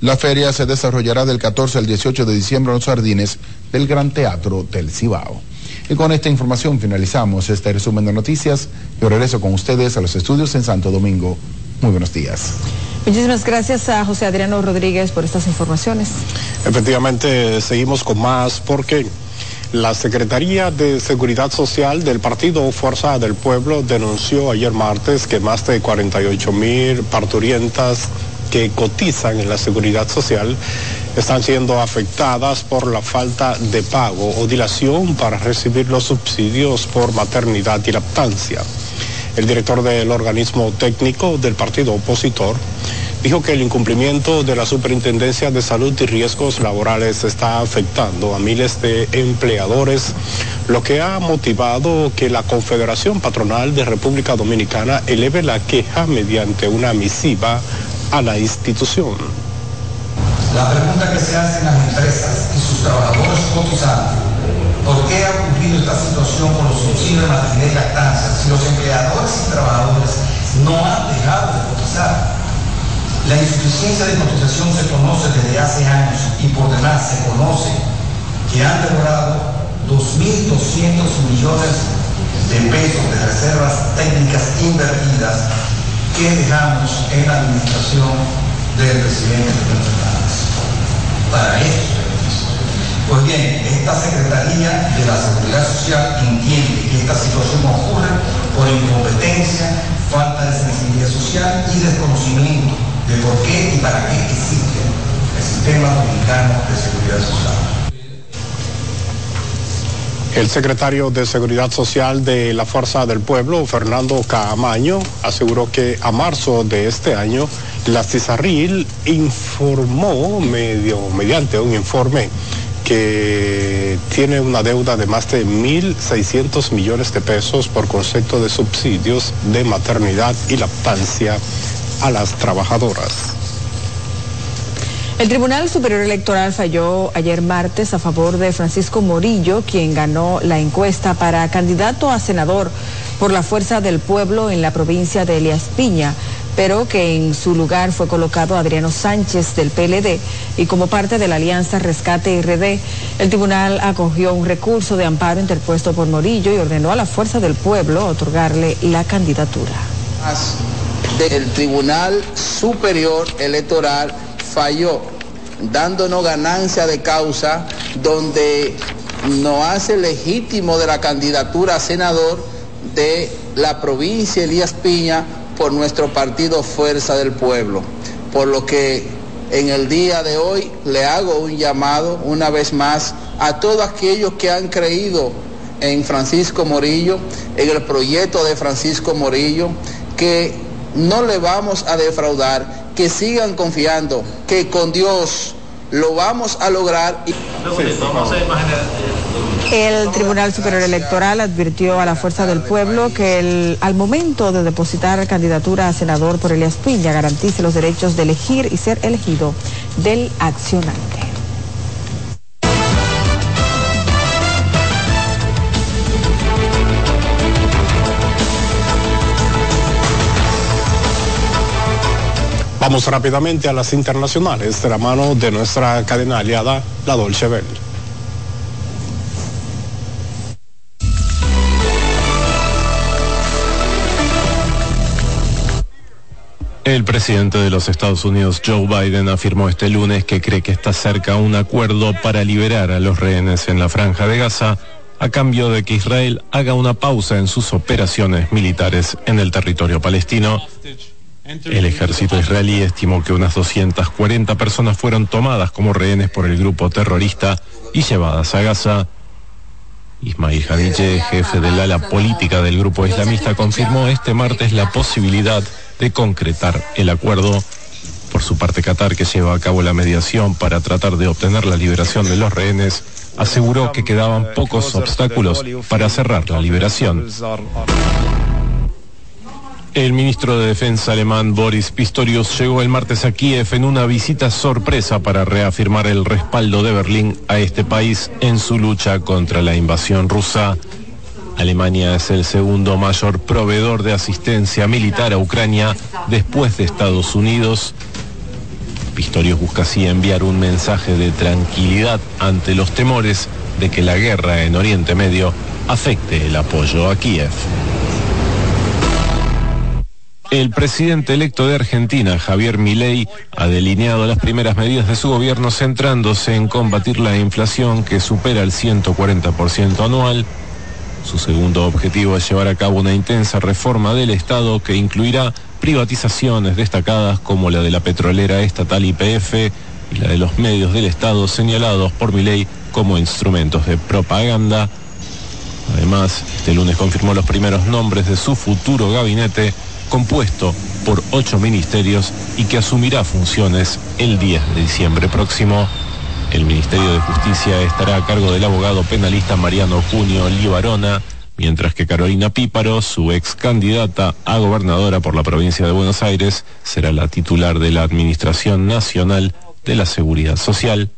La feria se desarrollará del 14 al 18 de diciembre en los jardines del Gran Teatro del Cibao. Y con esta información finalizamos este resumen de noticias. Yo regreso con ustedes a los estudios en Santo Domingo. Muy buenos días. Muchísimas gracias a José Adriano Rodríguez por estas informaciones. Efectivamente, seguimos con más porque la Secretaría de Seguridad Social del Partido Fuerza del Pueblo denunció ayer martes que más de 48 mil parturientas que cotizan en la seguridad social están siendo afectadas por la falta de pago o dilación para recibir los subsidios por maternidad y lactancia. El director del organismo técnico del partido opositor dijo que el incumplimiento de la Superintendencia de Salud y Riesgos Laborales está afectando a miles de empleadores, lo que ha motivado que la Confederación Patronal de República Dominicana eleve la queja mediante una misiva a la institución. La pregunta que se hacen las empresas y sus trabajadores cotizantes, ¿por qué ha ocurrido esta situación con los subsidios de maternidad y lactancia si los empleadores y trabajadores no han dejado de cotizar? La insuficiencia de cotización se conoce desde hace años y por demás se conoce que han demorado 2.200 millones de pesos de reservas técnicas invertidas que dejamos en la administración del presidente Fernando Fernández para beneficios. Pues bien, esta Secretaría de la Seguridad Social entiende que esta situación ocurre por incompetencia, falta de sensibilidad social y desconocimiento de por qué y para qué existe el sistema dominicano de seguridad social. El secretario de Seguridad Social de la Fuerza del Pueblo, Fernando Caamaño, aseguró que a marzo de este año la CISARRIL informó medio, mediante un informe que tiene una deuda de más de 1.600 millones de pesos por concepto de subsidios de maternidad y lactancia a las trabajadoras. El Tribunal Superior Electoral falló ayer martes a favor de Francisco Morillo, quien ganó la encuesta para candidato a senador por la Fuerza del Pueblo en la provincia de Elias Piña, pero que en su lugar fue colocado Adriano Sánchez del PLD y como parte de la Alianza Rescate RD, el tribunal acogió un recurso de amparo interpuesto por Morillo y ordenó a la Fuerza del Pueblo otorgarle la candidatura. El Tribunal Superior Electoral falló, dándonos ganancia de causa donde no hace legítimo de la candidatura a senador de la provincia Elías Piña por nuestro partido Fuerza del Pueblo. Por lo que en el día de hoy le hago un llamado una vez más a todos aquellos que han creído en Francisco Morillo, en el proyecto de Francisco Morillo, que no le vamos a defraudar, que sigan confiando, que con Dios lo vamos a lograr. El Tribunal Superior Electoral advirtió a la Fuerza del Pueblo que el, al momento de depositar candidatura a senador por Elias Piña garantice los derechos de elegir y ser elegido del accionante. Vamos rápidamente a las internacionales de la mano de nuestra cadena aliada, la Dolce Bell. El presidente de los Estados Unidos, Joe Biden, afirmó este lunes que cree que está cerca un acuerdo para liberar a los rehenes en la franja de Gaza a cambio de que Israel haga una pausa en sus operaciones militares en el territorio palestino. El ejército israelí estimó que unas 240 personas fueron tomadas como rehenes por el grupo terrorista y llevadas a Gaza. Ismail Haniyeh, jefe del ala política del grupo islamista, confirmó este martes la posibilidad de concretar el acuerdo. Por su parte, Qatar, que lleva a cabo la mediación para tratar de obtener la liberación de los rehenes, aseguró que quedaban pocos obstáculos para cerrar la liberación. El ministro de Defensa alemán Boris Pistorius llegó el martes a Kiev en una visita sorpresa para reafirmar el respaldo de Berlín a este país en su lucha contra la invasión rusa. Alemania es el segundo mayor proveedor de asistencia militar a Ucrania después de Estados Unidos. Pistorius busca así enviar un mensaje de tranquilidad ante los temores de que la guerra en Oriente Medio afecte el apoyo a Kiev. El presidente electo de Argentina, Javier Milei, ha delineado las primeras medidas de su gobierno centrándose en combatir la inflación que supera el 140% anual. Su segundo objetivo es llevar a cabo una intensa reforma del Estado que incluirá privatizaciones destacadas como la de la petrolera estatal IPF y la de los medios del Estado señalados por Milei como instrumentos de propaganda. Además, este lunes confirmó los primeros nombres de su futuro gabinete compuesto por ocho ministerios y que asumirá funciones el 10 de diciembre próximo. El Ministerio de Justicia estará a cargo del abogado penalista Mariano Junio Libarona, mientras que Carolina Píparo, su ex candidata a gobernadora por la provincia de Buenos Aires, será la titular de la Administración Nacional de la Seguridad Social.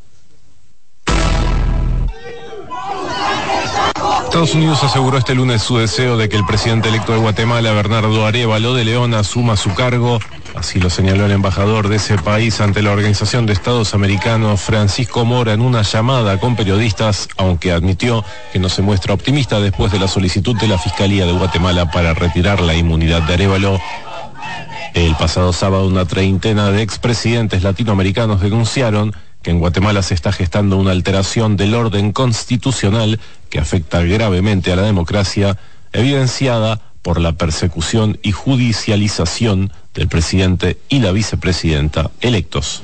Estados Unidos aseguró este lunes su deseo de que el presidente electo de Guatemala, Bernardo Arevalo de León, asuma su cargo. Así lo señaló el embajador de ese país ante la Organización de Estados Americanos, Francisco Mora, en una llamada con periodistas, aunque admitió que no se muestra optimista después de la solicitud de la Fiscalía de Guatemala para retirar la inmunidad de Arevalo. El pasado sábado una treintena de expresidentes latinoamericanos denunciaron que en Guatemala se está gestando una alteración del orden constitucional que afecta gravemente a la democracia, evidenciada por la persecución y judicialización del presidente y la vicepresidenta electos.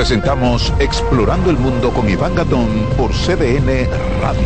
Presentamos Explorando el Mundo con Iván Gatón por CDN Radio.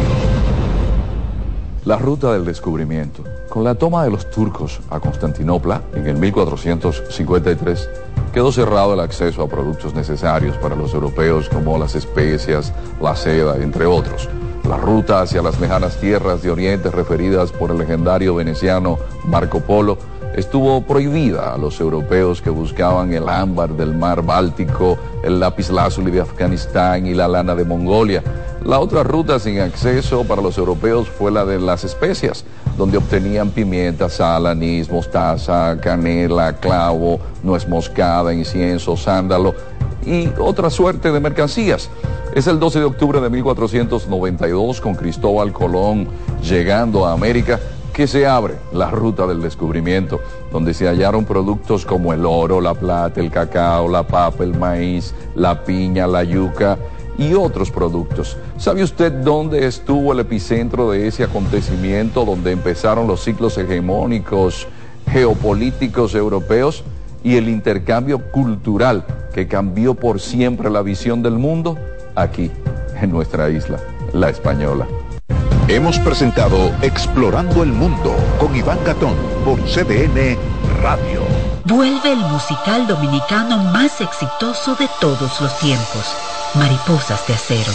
La ruta del descubrimiento. Con la toma de los turcos a Constantinopla en el 1453, quedó cerrado el acceso a productos necesarios para los europeos como las especias, la seda, entre otros. La ruta hacia las lejanas tierras de Oriente referidas por el legendario veneciano Marco Polo estuvo prohibida a los europeos que buscaban el ámbar del mar Báltico, el lápiz lazuli de Afganistán y la lana de Mongolia. La otra ruta sin acceso para los europeos fue la de las especias, donde obtenían pimienta, sal, anís, mostaza, canela, clavo, nuez moscada, incienso, sándalo y otra suerte de mercancías. Es el 12 de octubre de 1492 con Cristóbal Colón llegando a América que se abre la ruta del descubrimiento, donde se hallaron productos como el oro, la plata, el cacao, la papa, el maíz, la piña, la yuca y otros productos. ¿Sabe usted dónde estuvo el epicentro de ese acontecimiento, donde empezaron los ciclos hegemónicos geopolíticos europeos y el intercambio cultural que cambió por siempre la visión del mundo? Aquí, en nuestra isla, la española. Hemos presentado Explorando el Mundo con Iván Gatón por CDN Radio. Vuelve el musical dominicano más exitoso de todos los tiempos, Mariposas de Acero,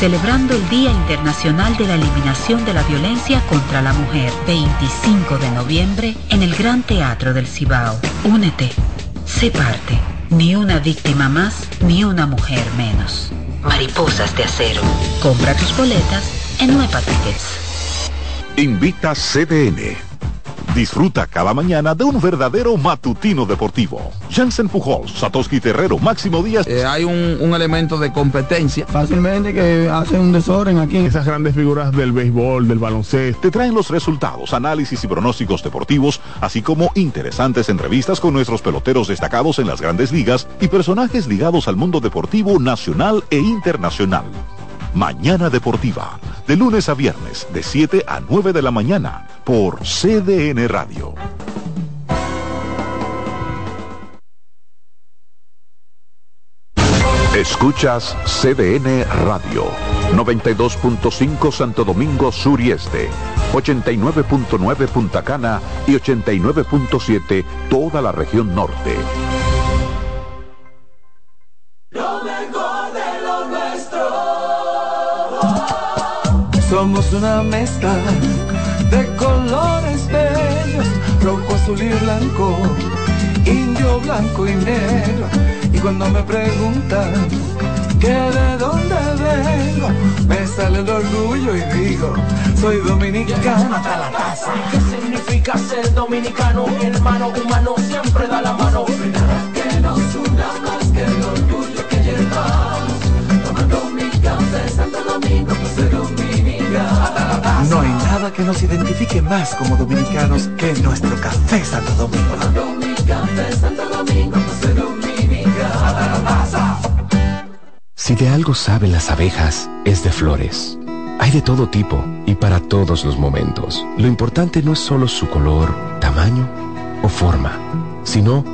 celebrando el Día Internacional de la Eliminación de la Violencia contra la Mujer, 25 de noviembre, en el Gran Teatro del Cibao. Únete, sé parte, ni una víctima más, ni una mujer menos. Mariposas de Acero. Compra tus boletas en Nueva Tickets. Invita CDN. Disfruta cada mañana de un verdadero matutino deportivo. Jansen Pujols, Satoshi Terrero, Máximo Díaz. Eh, hay un, un elemento de competencia. Fácilmente que hace un desorden aquí. Esas grandes figuras del béisbol, del baloncesto. Te traen los resultados, análisis y pronósticos deportivos, así como interesantes entrevistas con nuestros peloteros destacados en las grandes ligas y personajes ligados al mundo deportivo nacional e internacional. Mañana Deportiva, de lunes a viernes, de 7 a 9 de la mañana, por CDN Radio. Escuchas CDN Radio, 92.5 Santo Domingo Sur y Este, 89.9 Punta Cana y 89.7 toda la región norte. Somos una mezcla de colores bellos, rojo, azul y blanco, indio, blanco y negro. Y cuando me preguntan que de dónde vengo, me sale el orgullo y digo, soy dominicano hasta la. ¿Qué significa ser dominicano? Mi hermano humano siempre da la mano. que nos más que No hay nada que nos identifique más como dominicanos que nuestro café Santo Domingo. Si de algo saben las abejas, es de flores. Hay de todo tipo y para todos los momentos. Lo importante no es solo su color, tamaño o forma, sino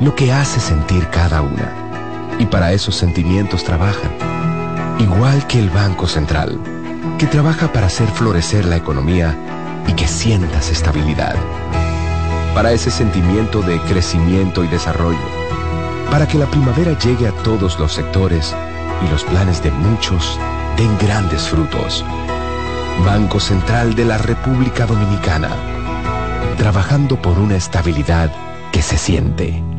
lo que hace sentir cada una. Y para esos sentimientos trabajan. Igual que el Banco Central, que trabaja para hacer florecer la economía y que sientas estabilidad. Para ese sentimiento de crecimiento y desarrollo. Para que la primavera llegue a todos los sectores y los planes de muchos den grandes frutos. Banco Central de la República Dominicana. Trabajando por una estabilidad que se siente.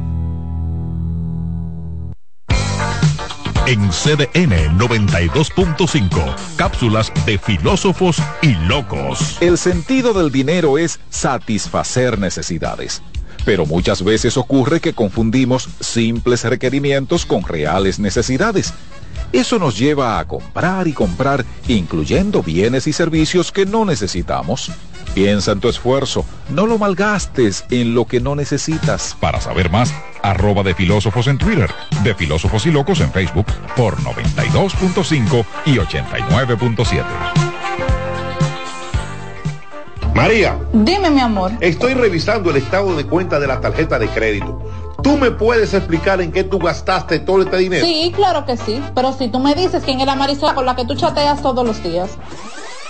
En CDN 92.5, cápsulas de filósofos y locos. El sentido del dinero es satisfacer necesidades. Pero muchas veces ocurre que confundimos simples requerimientos con reales necesidades. Eso nos lleva a comprar y comprar, incluyendo bienes y servicios que no necesitamos. Piensa en tu esfuerzo, no lo malgastes en lo que no necesitas. Para saber más, arroba de filósofos en Twitter, de filósofos y locos en Facebook por 92.5 y 89.7. María. Dime, mi amor. Estoy revisando el estado de cuenta de la tarjeta de crédito. ¿Tú me puedes explicar en qué tú gastaste todo este dinero? Sí, claro que sí. Pero si tú me dices quién es la Marisol con la que tú chateas todos los días.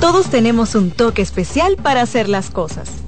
Todos tenemos un toque especial para hacer las cosas.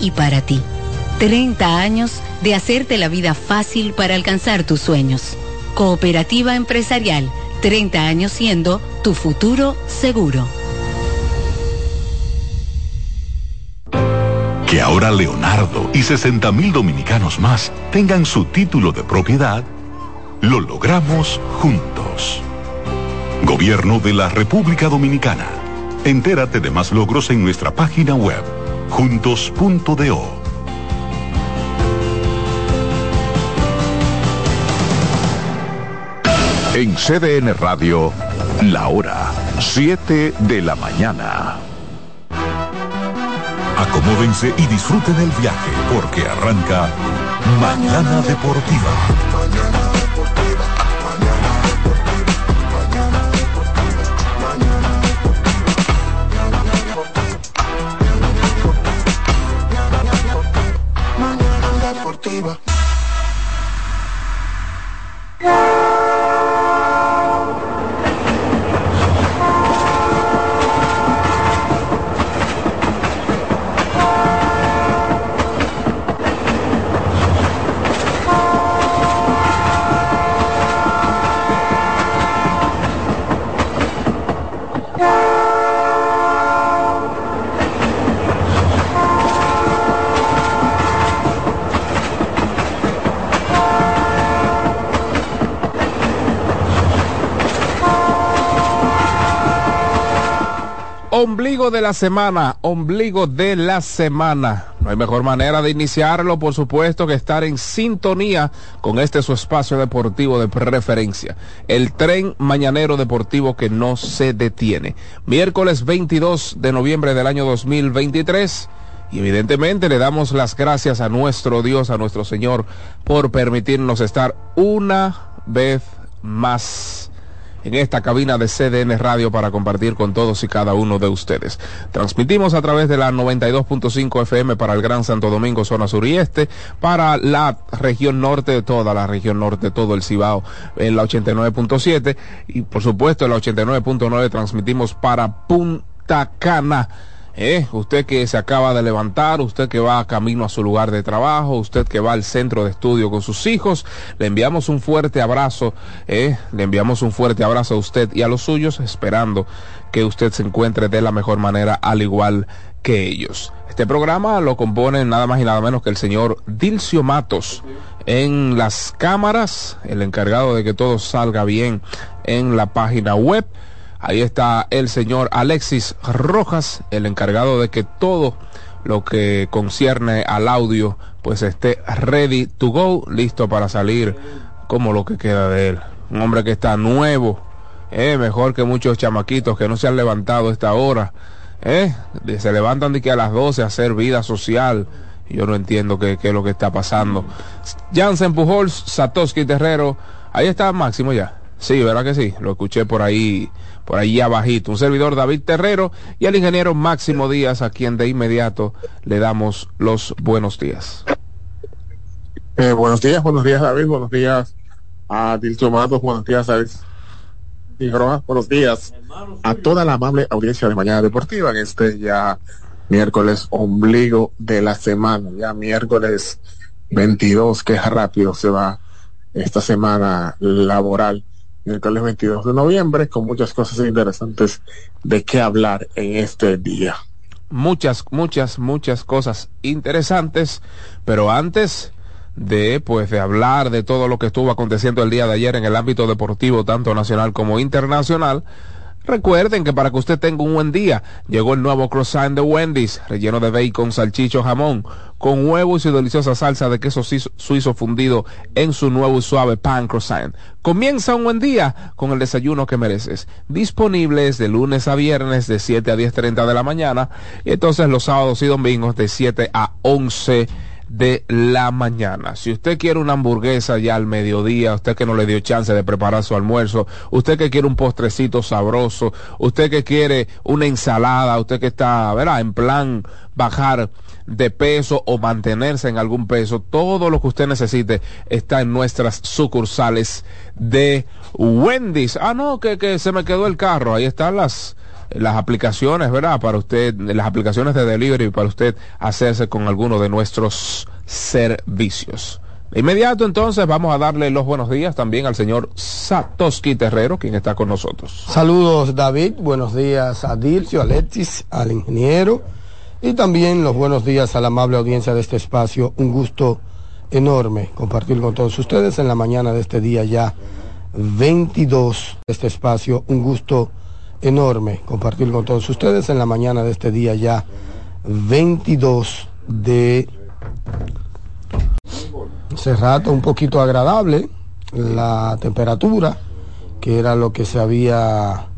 y para ti. 30 años de hacerte la vida fácil para alcanzar tus sueños. Cooperativa Empresarial, 30 años siendo tu futuro seguro. Que ahora Leonardo y 60 mil dominicanos más tengan su título de propiedad, lo logramos juntos. Gobierno de la República Dominicana. Entérate de más logros en nuestra página web, juntos.do. En CDN Radio, la hora 7 de la mañana. Acomódense y disfruten el viaje porque arranca Mañana Deportiva. Ombligo de la semana, ombligo de la semana. No hay mejor manera de iniciarlo, por supuesto, que estar en sintonía con este su espacio deportivo de preferencia. El tren mañanero deportivo que no se detiene. Miércoles 22 de noviembre del año 2023. Y evidentemente le damos las gracias a nuestro Dios, a nuestro Señor, por permitirnos estar una vez más en esta cabina de CDN Radio para compartir con todos y cada uno de ustedes. Transmitimos a través de la 92.5 FM para el Gran Santo Domingo, zona sur y este, para la región norte, toda la región norte, todo el Cibao, en la 89.7 y por supuesto en la 89.9 transmitimos para Punta Cana eh, usted que se acaba de levantar, usted que va camino a su lugar de trabajo, usted que va al centro de estudio con sus hijos, le enviamos un fuerte abrazo, eh, le enviamos un fuerte abrazo a usted y a los suyos, esperando que usted se encuentre de la mejor manera al igual que ellos. Este programa lo compone nada más y nada menos que el señor Dilcio Matos en las cámaras, el encargado de que todo salga bien en la página web Ahí está el señor Alexis Rojas, el encargado de que todo lo que concierne al audio pues esté ready to go, listo para salir como lo que queda de él. Un hombre que está nuevo, eh, mejor que muchos chamaquitos que no se han levantado a esta hora. Eh, se levantan de que a las 12 a hacer vida social. Yo no entiendo qué, qué es lo que está pasando. Jansen Pujols, Satoshi Terrero, ahí está Máximo ya. Sí, ¿verdad que sí? Lo escuché por ahí por ahí abajito. Un servidor David Terrero y al ingeniero Máximo Díaz, a quien de inmediato le damos los buenos días. Eh, buenos días, buenos días David, buenos días a Dilcio Matos, buenos días a buenos días a toda la amable audiencia de Mañana Deportiva en este ya miércoles ombligo de la semana, ya miércoles 22, que rápido se va esta semana laboral miércoles 22 de noviembre, con muchas cosas interesantes de qué hablar en este día. Muchas, muchas, muchas cosas interesantes, pero antes de pues de hablar de todo lo que estuvo aconteciendo el día de ayer en el ámbito deportivo tanto nacional como internacional, Recuerden que para que usted tenga un buen día, llegó el nuevo croissant de Wendy's, relleno de bacon, salchicho, jamón, con huevo y deliciosa salsa de queso suizo fundido en su nuevo y suave pan croissant. Comienza un buen día con el desayuno que mereces. Disponibles de lunes a viernes de 7 a 10.30 de la mañana y entonces los sábados y domingos de 7 a 11 de la mañana. Si usted quiere una hamburguesa ya al mediodía, usted que no le dio chance de preparar su almuerzo, usted que quiere un postrecito sabroso, usted que quiere una ensalada, usted que está, ¿verdad? En plan bajar de peso o mantenerse en algún peso, todo lo que usted necesite está en nuestras sucursales de Wendy's. Ah, no, que, que se me quedó el carro. Ahí están las las aplicaciones, ¿verdad? Para usted, las aplicaciones de delivery para usted hacerse con alguno de nuestros servicios. De inmediato entonces vamos a darle los buenos días también al señor Satoshi Terrero, quien está con nosotros. Saludos David, buenos días a Dilcio, a Letis, al ingeniero y también los buenos días a la amable audiencia de este espacio. Un gusto enorme compartir con todos ustedes en la mañana de este día ya 22 de este espacio. Un gusto enorme compartir con todos ustedes en la mañana de este día ya 22 de ese rato un poquito agradable la temperatura que era lo que se había